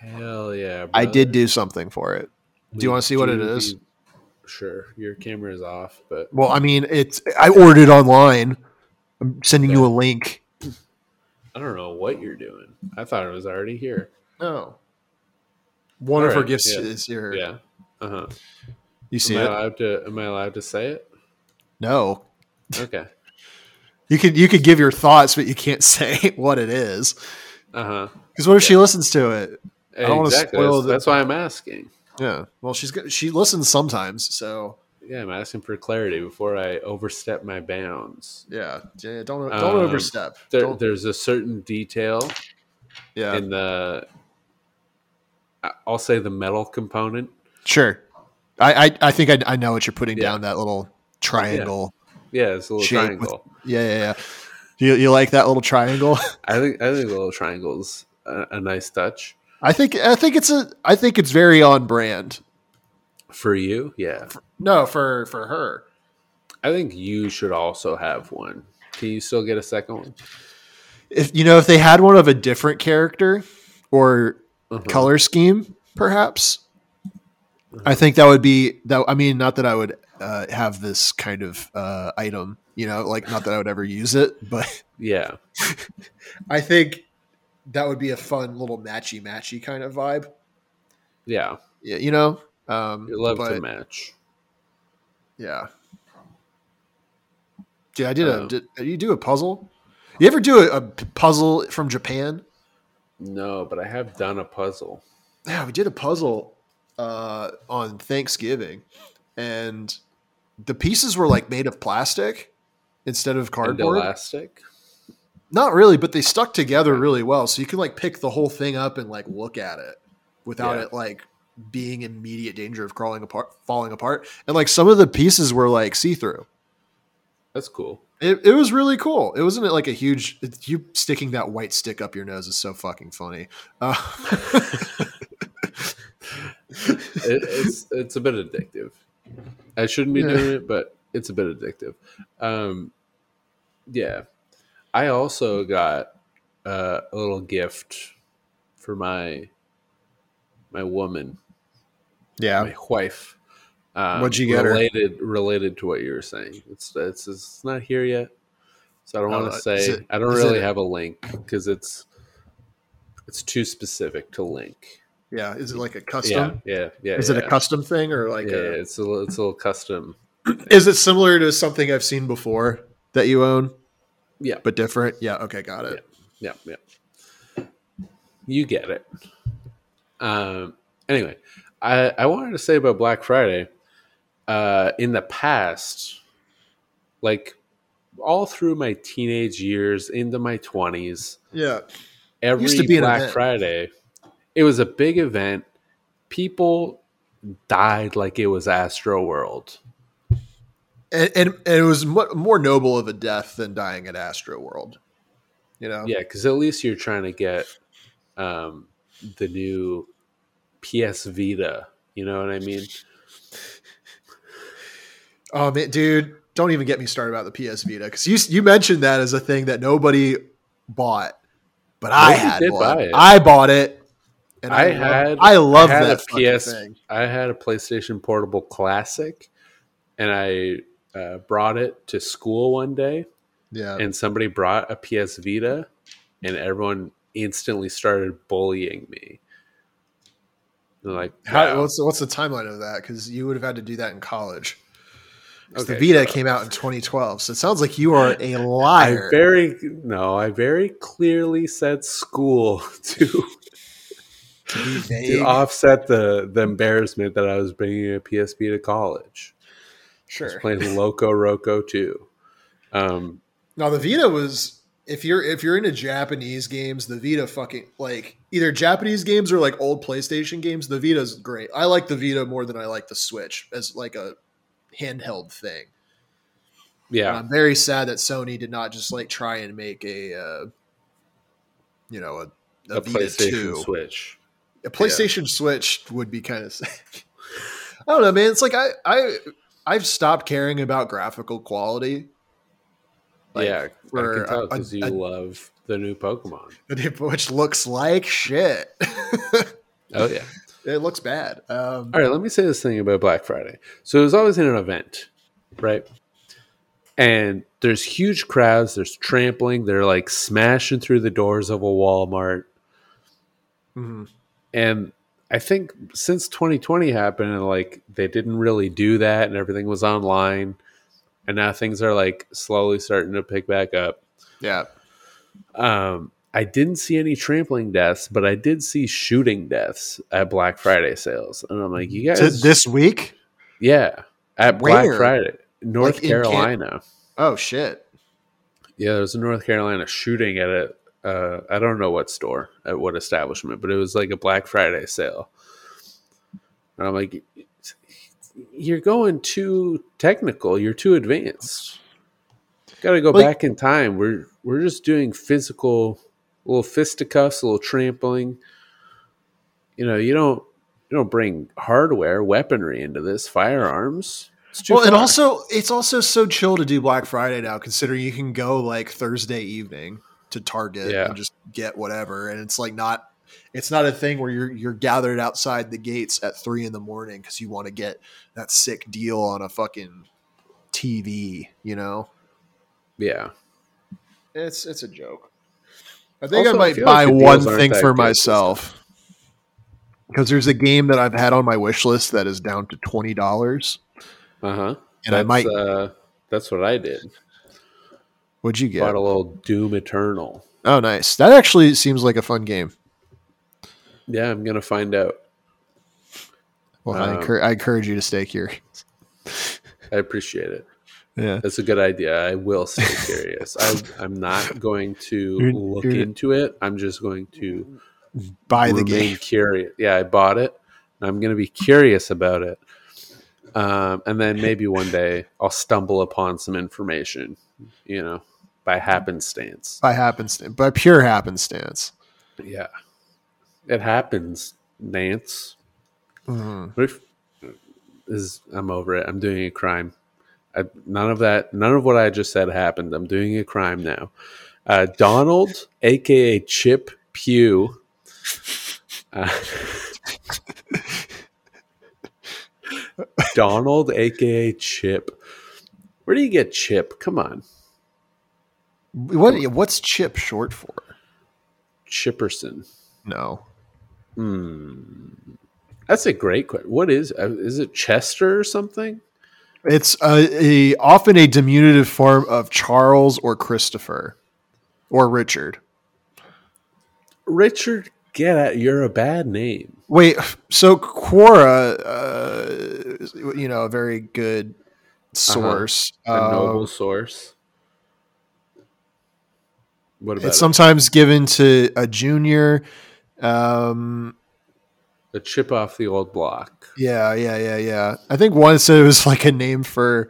Hell yeah! I did do something for it. Do you wanna see what it is? be- Sure. Your camera is off, but Well, I mean, it's. I ordered it online. I'm sending you a link. I don't know what you're doing. I thought it was already here. No. One of her gifts yeah. is your. Yeah. Uh huh. You see Am I it? allowed to? Am I allowed to say it? No. Okay. You could you could give your thoughts, but you can't say what it is. Uh huh. Because what if she listens to it? don't wanna Exactly. spoil That's, that's why I'm asking. Yeah. Well, she's she listens sometimes, so Yeah, I'm asking for clarity before I overstep my bounds. yeah. yeah don't don't Um, overstep. There, Don't- there's a certain detail yeah. in the. I'll say the metal component. Sure. I, I, I think I, I know what you're putting Yeah. down that little triangle. Yeah, it's a little Shape with- triangle. Yeah, yeah, yeah. You, you like that little triangle? I think I think the little triangle's a, a nice touch I think I think it's a I think it's very on brand. for you. Yeah, No, for for her. I think you should also have one. Can you still get a second one? If you know if they had one of a different character or Uh-huh. color scheme, perhaps. I think that would be that. I mean, not that I would uh, have this kind of uh, item. You know, like not that I would ever use it, but Yeah, I think that would be a fun little matchy matchy kind of vibe. yeah. Yeah, you know. Um, You love but, to match. Yeah. yeah. I did a. Um, Did, did you do a puzzle? You ever do a puzzle from Japan? No, but I have done a puzzle. Yeah, we did a puzzle uh, on Thanksgiving, and the pieces were like made of plastic instead of And cardboard. elastic. Not really, but they stuck together really well. So you can like pick the whole thing up and like look at it without Yeah. it like being immediate danger of crawling apart, falling apart. And like some of the pieces were like see through. That's cool. It, it was really cool. It wasn't like a huge. It, you sticking that white stick up your nose is so fucking funny. Uh, It, it's it's a bit addictive. I shouldn't be Yeah. doing it, but it's a bit addictive. Um, yeah, I also got uh, a little gift for my my woman, yeah, my wife. Um, What'd you get her? related related to what you were saying? It's it's, it's not here yet, so I don't Oh, want to is say. it- I don't really it- have a link because it's it's too specific to link. Yeah, is it like a custom? yeah, yeah. Is yeah. it a custom thing or like yeah, a? it's a little, it's a little custom. Is it similar to something I've seen before that you own, Yeah, but different? Yeah. Okay, got it. yeah, yeah. You get it. Um. Anyway, I I wanted to say about Black Friday. Uh, in the past, like all through my teenage years into my twenties, Yeah. every Used to be Black. Friday, it was a big event. People died like it was Astroworld. And, and, and it was mo- more noble of a death than dying at Astroworld. You know. Yeah, because at least you're trying to get um, the new PS Vita. You know what I mean? Oh man, dude, don't even get me started about the PS Vita because you you mentioned that as a thing that nobody bought, but I Nobody had one. I bought it, and I I, had- love, I love I had that a PS thing. I had a PlayStation Portable Classic, and I uh, brought it to school one day, Yeah, and somebody brought a PS Vita, and everyone instantly started bullying me. They're like, How, what's what's the timeline of that? Because you would have had to do that in college. 'Cause Okay, the Vita shut came out in 2012, so it sounds like you are a liar. I very no, I very clearly said school to to to offset the the embarrassment that I was bringing a PSP to college. I was sure. playing LocoRoco too. Um, Now the Vita was if you're if you're into Japanese games, the Vita fucking like either Japanese games or like old PlayStation games, the Vita's great. I like the Vita more than I like the Switch as like a handheld thing. And yeah, I'm very sad that Sony did not just like try and make a uh, you know a, a, a Vita PlayStation 2. Switch. A PlayStation Switch would be kind of sick. I don't know, man. It's like I I I've stopped caring about graphical quality. Like, yeah, I can tell because you a- love the new Pokemon. which looks like shit. Oh yeah. It looks bad. Um, All right, let me say this thing about Black Friday. So it was always in an event, right? And there's huge crowds. There's trampling. They're like smashing through the doors of a Walmart. mhm. And I think since 2020 happened, and like they didn't really do that, and everything was online, and now things are like slowly starting to pick back up. Yeah. Um, I didn't see any trampling deaths, but I did see shooting deaths at Black Friday sales, and I'm like, you guys, To this week? yeah, at Black Friday, North Like Carolina. Oh shit. Yeah, there was a North Carolina shooting at a uh, I don't know what store at what establishment, but it was like a Black Friday sale. And I'm like, you're going too technical. You're too advanced. Got to go back in time. We're we're just doing physical, little fisticuffs, a little trampling. You know, you don't you don't bring hardware, weaponry into this. Firearms. Well, and also it's also so chill to do Black Friday now, considering you can go like Thursday evening to Target Yeah. and just get whatever, and it's like not. It's not a thing where you're you're gathered outside the gates at three in the morning because you want to get that sick deal on a fucking TV. You know, yeah. it's it's a joke. I think Also, I I might feel buy like one thing for myself because there's a game that I've had on my wish list that is down to twenty dollars, Uh huh. and I might. Uh, that's what I did. what'd you get? Bought a little Doom Eternal. Oh, nice. That actually seems like a fun game. Yeah, I'm gonna find out. Well, I, Um, encourage, I encourage you to stay curious. I appreciate it. Yeah. That's a good idea. I will stay curious. I, I'm not going to You're- look you're- into it. I'm just going to Buy the game. curious. Yeah, I bought it. And I'm going to be curious about it. Um, and then maybe one day I'll stumble upon some information, you know, by happenstance. By happenstance. By pure happenstance. Yeah, it happens, Nance. Mhm. If is I'm over it? I'm doing a crime. I, none of that, none of what I just said happened. I'm doing a crime now. Uh, Donald, aka Chip Pew. Uh, Donald, aka Chip. Where do you get Chip? Come on, What what's chip short for? Chipperson. No. Hmm. That's a great question. What is uh, is it Chester or something? It's a, a often a diminutive form of Charles or Christopher or Richard. Richard, get out! You're a bad name. Wait, so Quora, uh, you know, a very good source. A noble Uh, source. What about it's it? sometimes given to a junior. Um, a chip off the old block? yeah, yeah, yeah, yeah. I think once it was like a name for.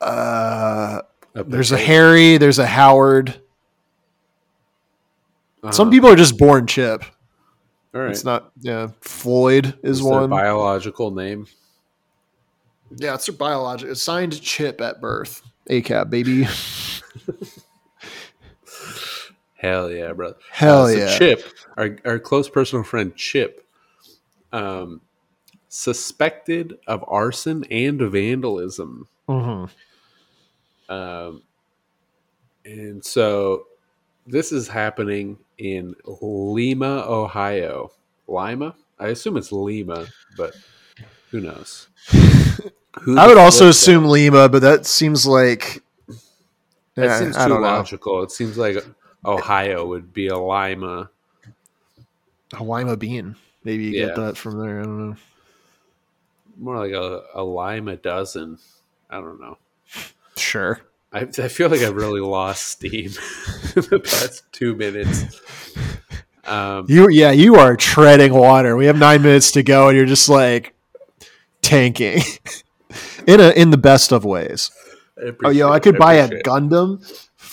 Uh, there's a? Harry. There's a Howard. Some Uh-huh. people are just born Chip. All right. It's not. Yeah, Floyd is, Is one. biological name. yeah, it's their biological assigned Chip at birth. ACAB baby. Hell yeah, brother. Hell Uh, so yeah. Chip, our, our close personal friend Chip, um, suspected of arson and vandalism. Mhm. Um, and so this is happening in Lima, Ohio. Lima? I assume it's Lima, but who knows? Who I would also flip assume Lima, but that seems like. that, Yeah, that seems I too don't know. logical. It seems like Ohio would be a Lima. A Lima bean. Maybe you Yeah. get that from there. I don't know. More like a, a Lima dozen. I don't know. Sure. I, I feel like I've really lost steam in the past two minutes. Um, You yeah, you are treading water. We have nine minutes to go, and you're just like tanking in a in the best of ways. Oh, yo, I could buy a. Gundam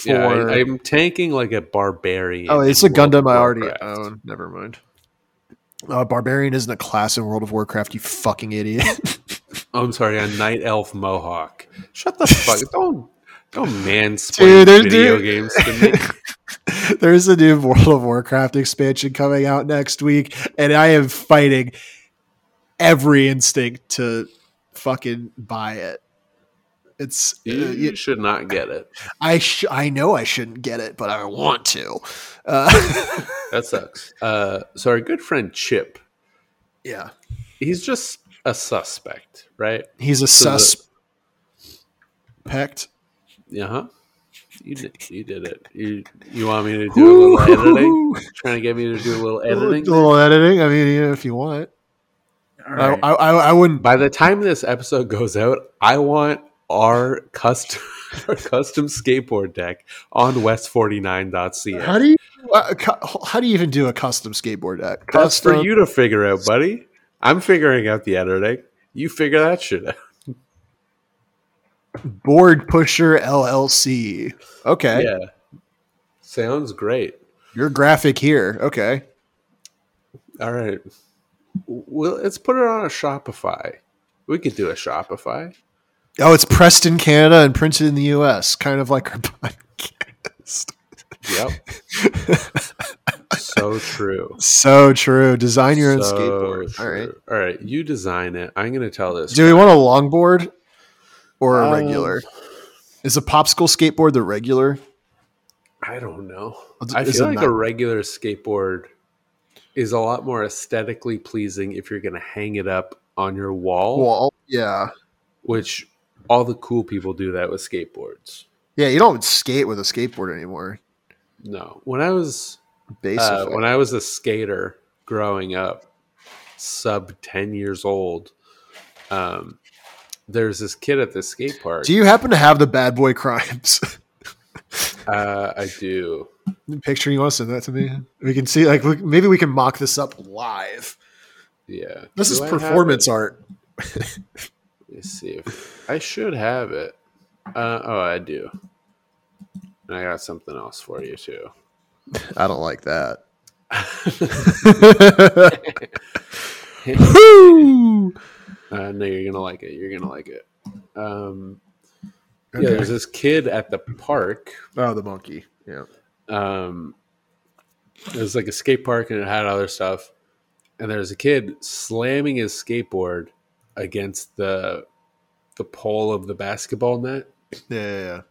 for. Yeah, I, I'm tanking like a barbarian. oh, it's a World Gundam I already own. Never mind. Uh, Barbarian isn't a class in World of Warcraft. You fucking idiot. Oh, I'm sorry, a night elf mohawk. Shut the fuck! Don't don't mansplain Dude, video dude. games to me. There's a new World of Warcraft expansion coming out next week, and I am fighting every instinct to fucking buy it. It's uh, You, y- you should not get it. I sh- I know I shouldn't get it, but I want to. Uh, That sucks. Uh, so our good friend Chip, yeah, he's just a suspect, right? he's a So the- suspect. Uh huh. You did, you did it. You you want me to do a little editing? Trying to get me to do a little editing? A little editing. I mean, yeah, if you want, All right. I, I, I wouldn't. By the time this episode goes out, I want our custom our custom skateboard deck on west49.ca. How do you uh, cu- how do you even do a custom skateboard deck? That's for you to figure out, buddy. I'm figuring out the editing. You figure that shit out. Board Pusher LLC. Okay, Yeah. Sounds great. your graphic here. Okay, All right. Well, let's put it on a Shopify. We could do a Shopify. Oh, it's pressed in Canada and printed in the U.S. Kind of like our podcast. Yep. so true. So true. Design your own skateboard. All right. true. All right. You design it. I'm going to tell this. Do we want a longboard or a Um, regular? Is a popsicle skateboard the regular? I don't know. I feel like not- a regular skateboard is a lot more aesthetically pleasing if you're going to hang it up on your wall, Wall. Yeah. which all the cool people do that with skateboards. Yeah. You don't skate with a skateboard anymore. No. When I was uh, when I was a skater growing up, sub 10 years old, um, there's this kid at the skate park. Do you happen to have the bad boy crimes? uh, I do. Picture you want to send that to me? We can see, like, maybe we can mock this up live. Yeah. This Do is I performance art. Let me see if I should have it. Uh, oh, I do. And I got something else for you too. I don't like that. Woo! Uh, no, you're gonna like it. You're gonna like it. Um, Okay. Yeah, there's this kid at the park. Oh, the monkey. Yeah. Um, it was like a skate park, and it had other stuff. And there's a kid slamming his skateboard against the the pole of the basketball net. Yeah, yeah, yeah.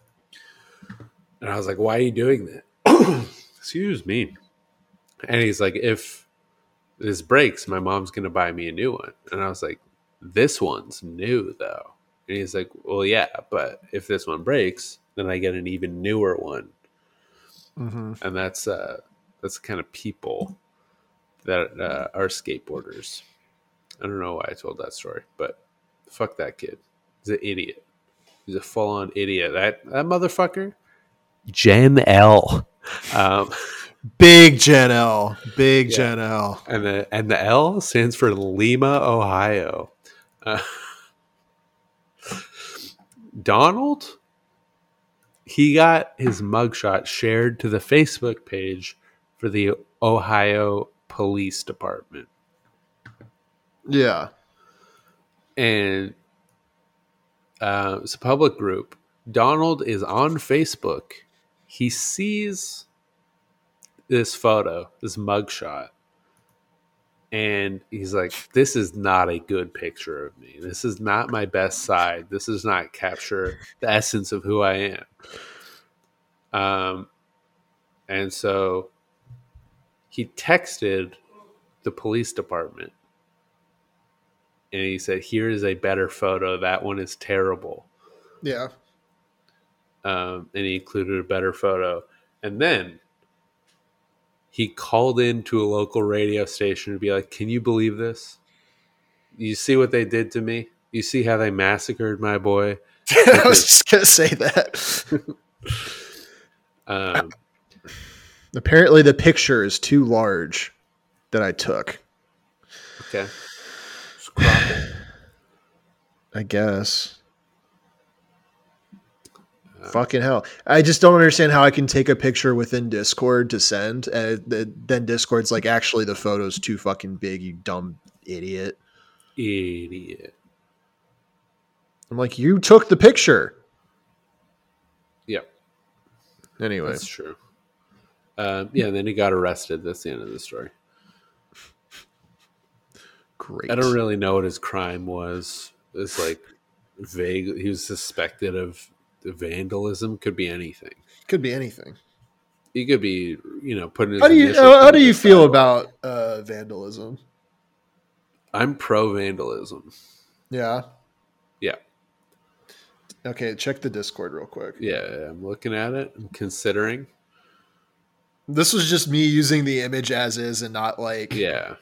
And I was like, why are you doing that? Excuse me. And he's like, if this breaks, my mom's going to buy me a new one. And I was like, this one's new, though. And he's like, well, yeah, but if this one breaks, then I get an even newer one. hmm And that's, uh, that's the kind of people that uh, are skateboarders. I don't know why I told that story, but fuck that kid. He's an idiot. He's a full on idiot. That, that motherfucker, Gen L. Um, Big Gen L. Big Yeah. Gen L. and the and the L stands for Lima, Ohio. Uh, Donald, he got his mugshot shared to the Facebook page for the Ohio Police Department, Yeah. and uh, it's a public group. Donald is on Facebook. He sees this photo, this mugshot, and he's like, "This is not a good picture of me. This is not my best side. This does not capture the essence of who I am." Um, and so he texted the police department, and he said, "Here is a better photo. That one is terrible." Yeah. um, and he included a better photo. And then he called into a local radio station to be like, "Can you believe this? You see what they did to me? You see how they massacred my boy?" I was just gonna say that. Um, Apparently, the picture is too large that I took. okay, I guess. Fucking hell! I just don't understand how I can take a picture within Discord to send, and then Discord's like, actually, the photo's too fucking big. You dumb idiot. idiot. I'm like, you took the picture. Yep, Anyway, that's true. Um, yeah, and then he got arrested. That's the end of the story. Great. I don't really know what his crime was. It's like vague. He was suspected of vandalism. Could be anything. Could be anything. He could be, you know, putting. His How do you uh, how do you feel sidewalk. about uh, vandalism? I'm pro vandalism. Yeah. Yeah, Okay, check the Discord real quick. yeah. I'm looking at it. I'm considering. This was just me using the image as is and not like Yeah,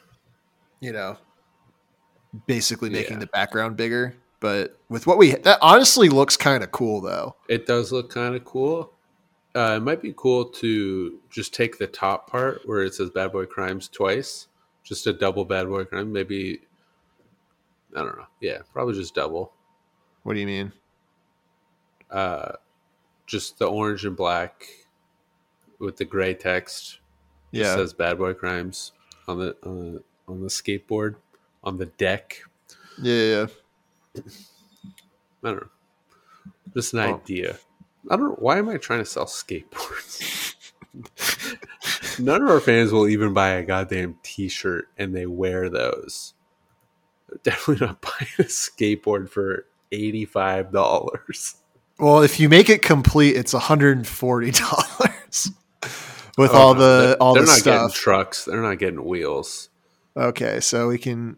you know, basically making Yeah. the background bigger. But with what we that honestly looks kind of cool though. it does look kind of cool. Uh, it might be cool to just take the top part where it says "Bad Boy Crimes" twice, just a double "Bad Boy Crime." Maybe I don't know. Yeah, probably just double. What do you mean? uh, just the orange and black with the gray text. Yeah. says "Bad Boy Crimes" on the on the, on the skateboard on the deck. Yeah, yeah, yeah. I don't know. Just an Oh. idea. I don't. know. Why am I trying to sell skateboards? None of our fans will even buy a goddamn T-shirt, and they wear those. They're definitely not buying a skateboard for eighty-five dollars. Well, if you make it complete, it's hundred and forty dollars with Oh, all the all they're the not getting stuff. trucks. They're not getting wheels. Okay, so we can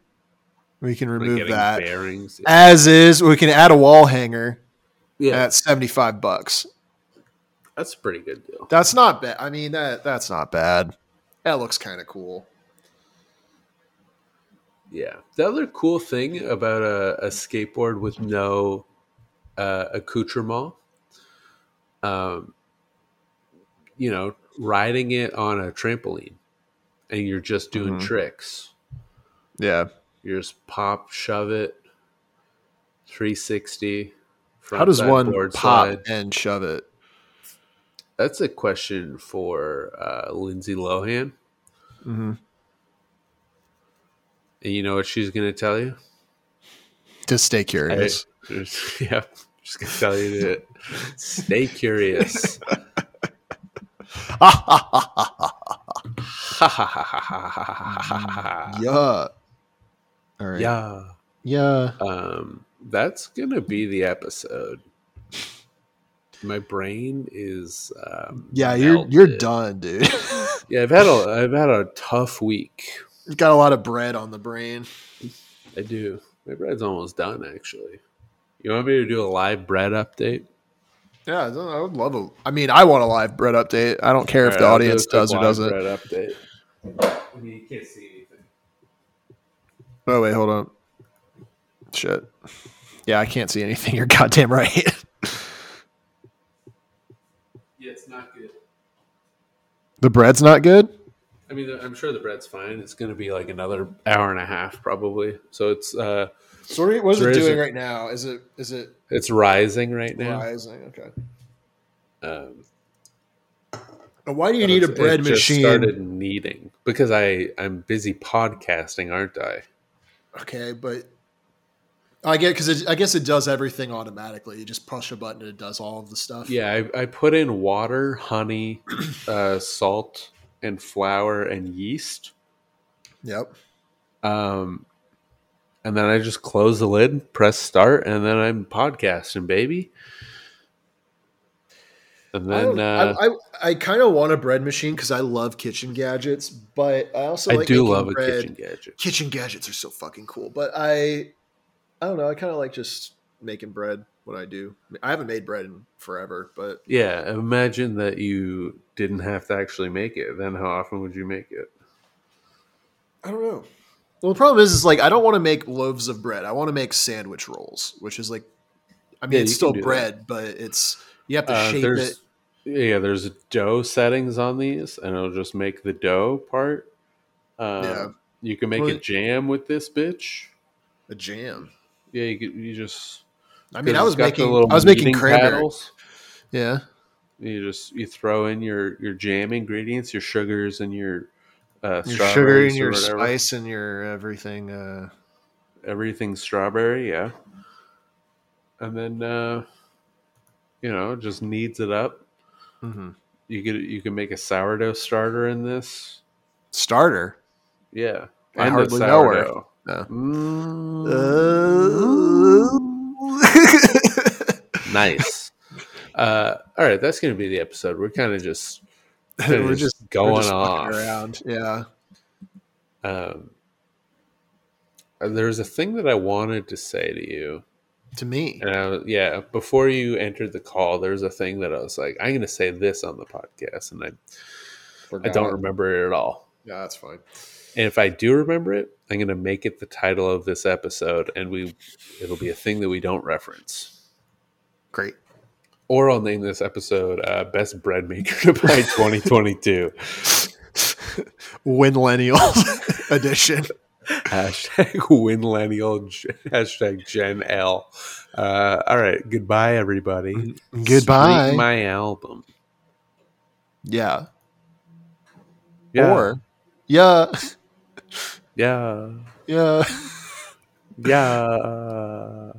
we can remove getting that bearings. as is. We can add a wall hanger Yeah, at seventy five bucks. that's a pretty good deal. That's not bad. I mean that that's not bad. That looks kind of cool. Yeah. The other cool thing about a, a skateboard with no uh, accoutrement, um, you know, riding it on a trampoline and you're just doing Mhm. tricks. Yeah. You just pop, shove it, 360. front How does one pop side. and shove it? That's a question for uh, Lindsay Lohan. Mm-hmm. And you know what she's going to tell you? Just stay curious. yeah, just gonna tell you to stay curious. yeah. All right. yeah. Yeah. Um, that's gonna be the episode. My brain is um, Yeah, you're you're done, dude. Yeah, I've had a I've had a tough week. You've got a lot of bread on the brain. I do. My bread's almost done, actually. You want me to do a live bread update? Yeah, I would love a. I mean, I want a live bread update. I don't care if All the right, I'll do audience does or doesn't. Bread update. I mean, you can't see. Oh wait, hold on. Shit. Yeah, I can't see anything. You're goddamn right. Yeah, it's not good. the bread's not good. I mean, I'm sure the bread's fine. It's going to be like another hour and a half, probably. So it's uh, So what is it doing right now? Is it is it it's rising right now. rising? Okay. Um, why do you need a bread it just machine? Started kneading because I I'm busy podcasting, aren't I? Okay, but I get because I guess it does everything automatically. You just push a button and it does all of the stuff. Yeah, I, I put in water, honey, uh, salt, and flour and yeast. Yep. Um, and then I just close the lid, press start, and then I'm podcasting, baby. And I, then don't- uh, I, I, I kind of want a bread machine because I love kitchen gadgets, but I also I, like do love a kitchen gadget. Kitchen gadgets are so fucking cool, but I, I don't know. I kind of like just making bread when I do. I haven't made bread in forever, but Yeah, imagine that you didn't have to actually make it. Then how often would you make it? I don't know. Well, the problem is, is like I don't want to make loaves of bread. I want to make sandwich rolls, which is like, I mean, Yeah, it's still do that. bread, but it's you have to Uh, shape there's it. yeah, there's dough settings on these, and it'll just make the dough part. Um, Yeah. you can make Well, a jam with this bitch. A jam. Yeah, you could, you just. I mean, I was it's got the making, I was making cranberry. paddles. Yeah, You just you throw in your your jam ingredients, your sugars, and your uh, your sugar and your spice and your everything. Uh, Everything strawberry, yeah. And then uh, you know just kneads it up. mhm. You could you can make a sourdough starter in this. Starter. Yeah, I and hardly know her. No. Mm, nice. Uh, all right, that's going to be the episode. We're kind of just we're just just going we're just off. around. Yeah. Um, uh, there's a thing that I wanted to say to you, To me. was, yeah, before you entered the call, there's a thing that I was like, I'm going to say this on the podcast, and I I don't remember it at all. Yeah, that's fine. And if I do remember it, I'm going to make it the title of this episode, and we it'll be a thing that we don't reference. Great. Or I'll name this episode uh, "Best Bread Maker to Buy 2022." Winlennial edition. hashtag Winlennial. Hashtag Gen L. Uh, all right, goodbye, everybody. Goodbye. Stream my album. Yeah. Yeah, Or yeah. yeah, Yeah. yeah.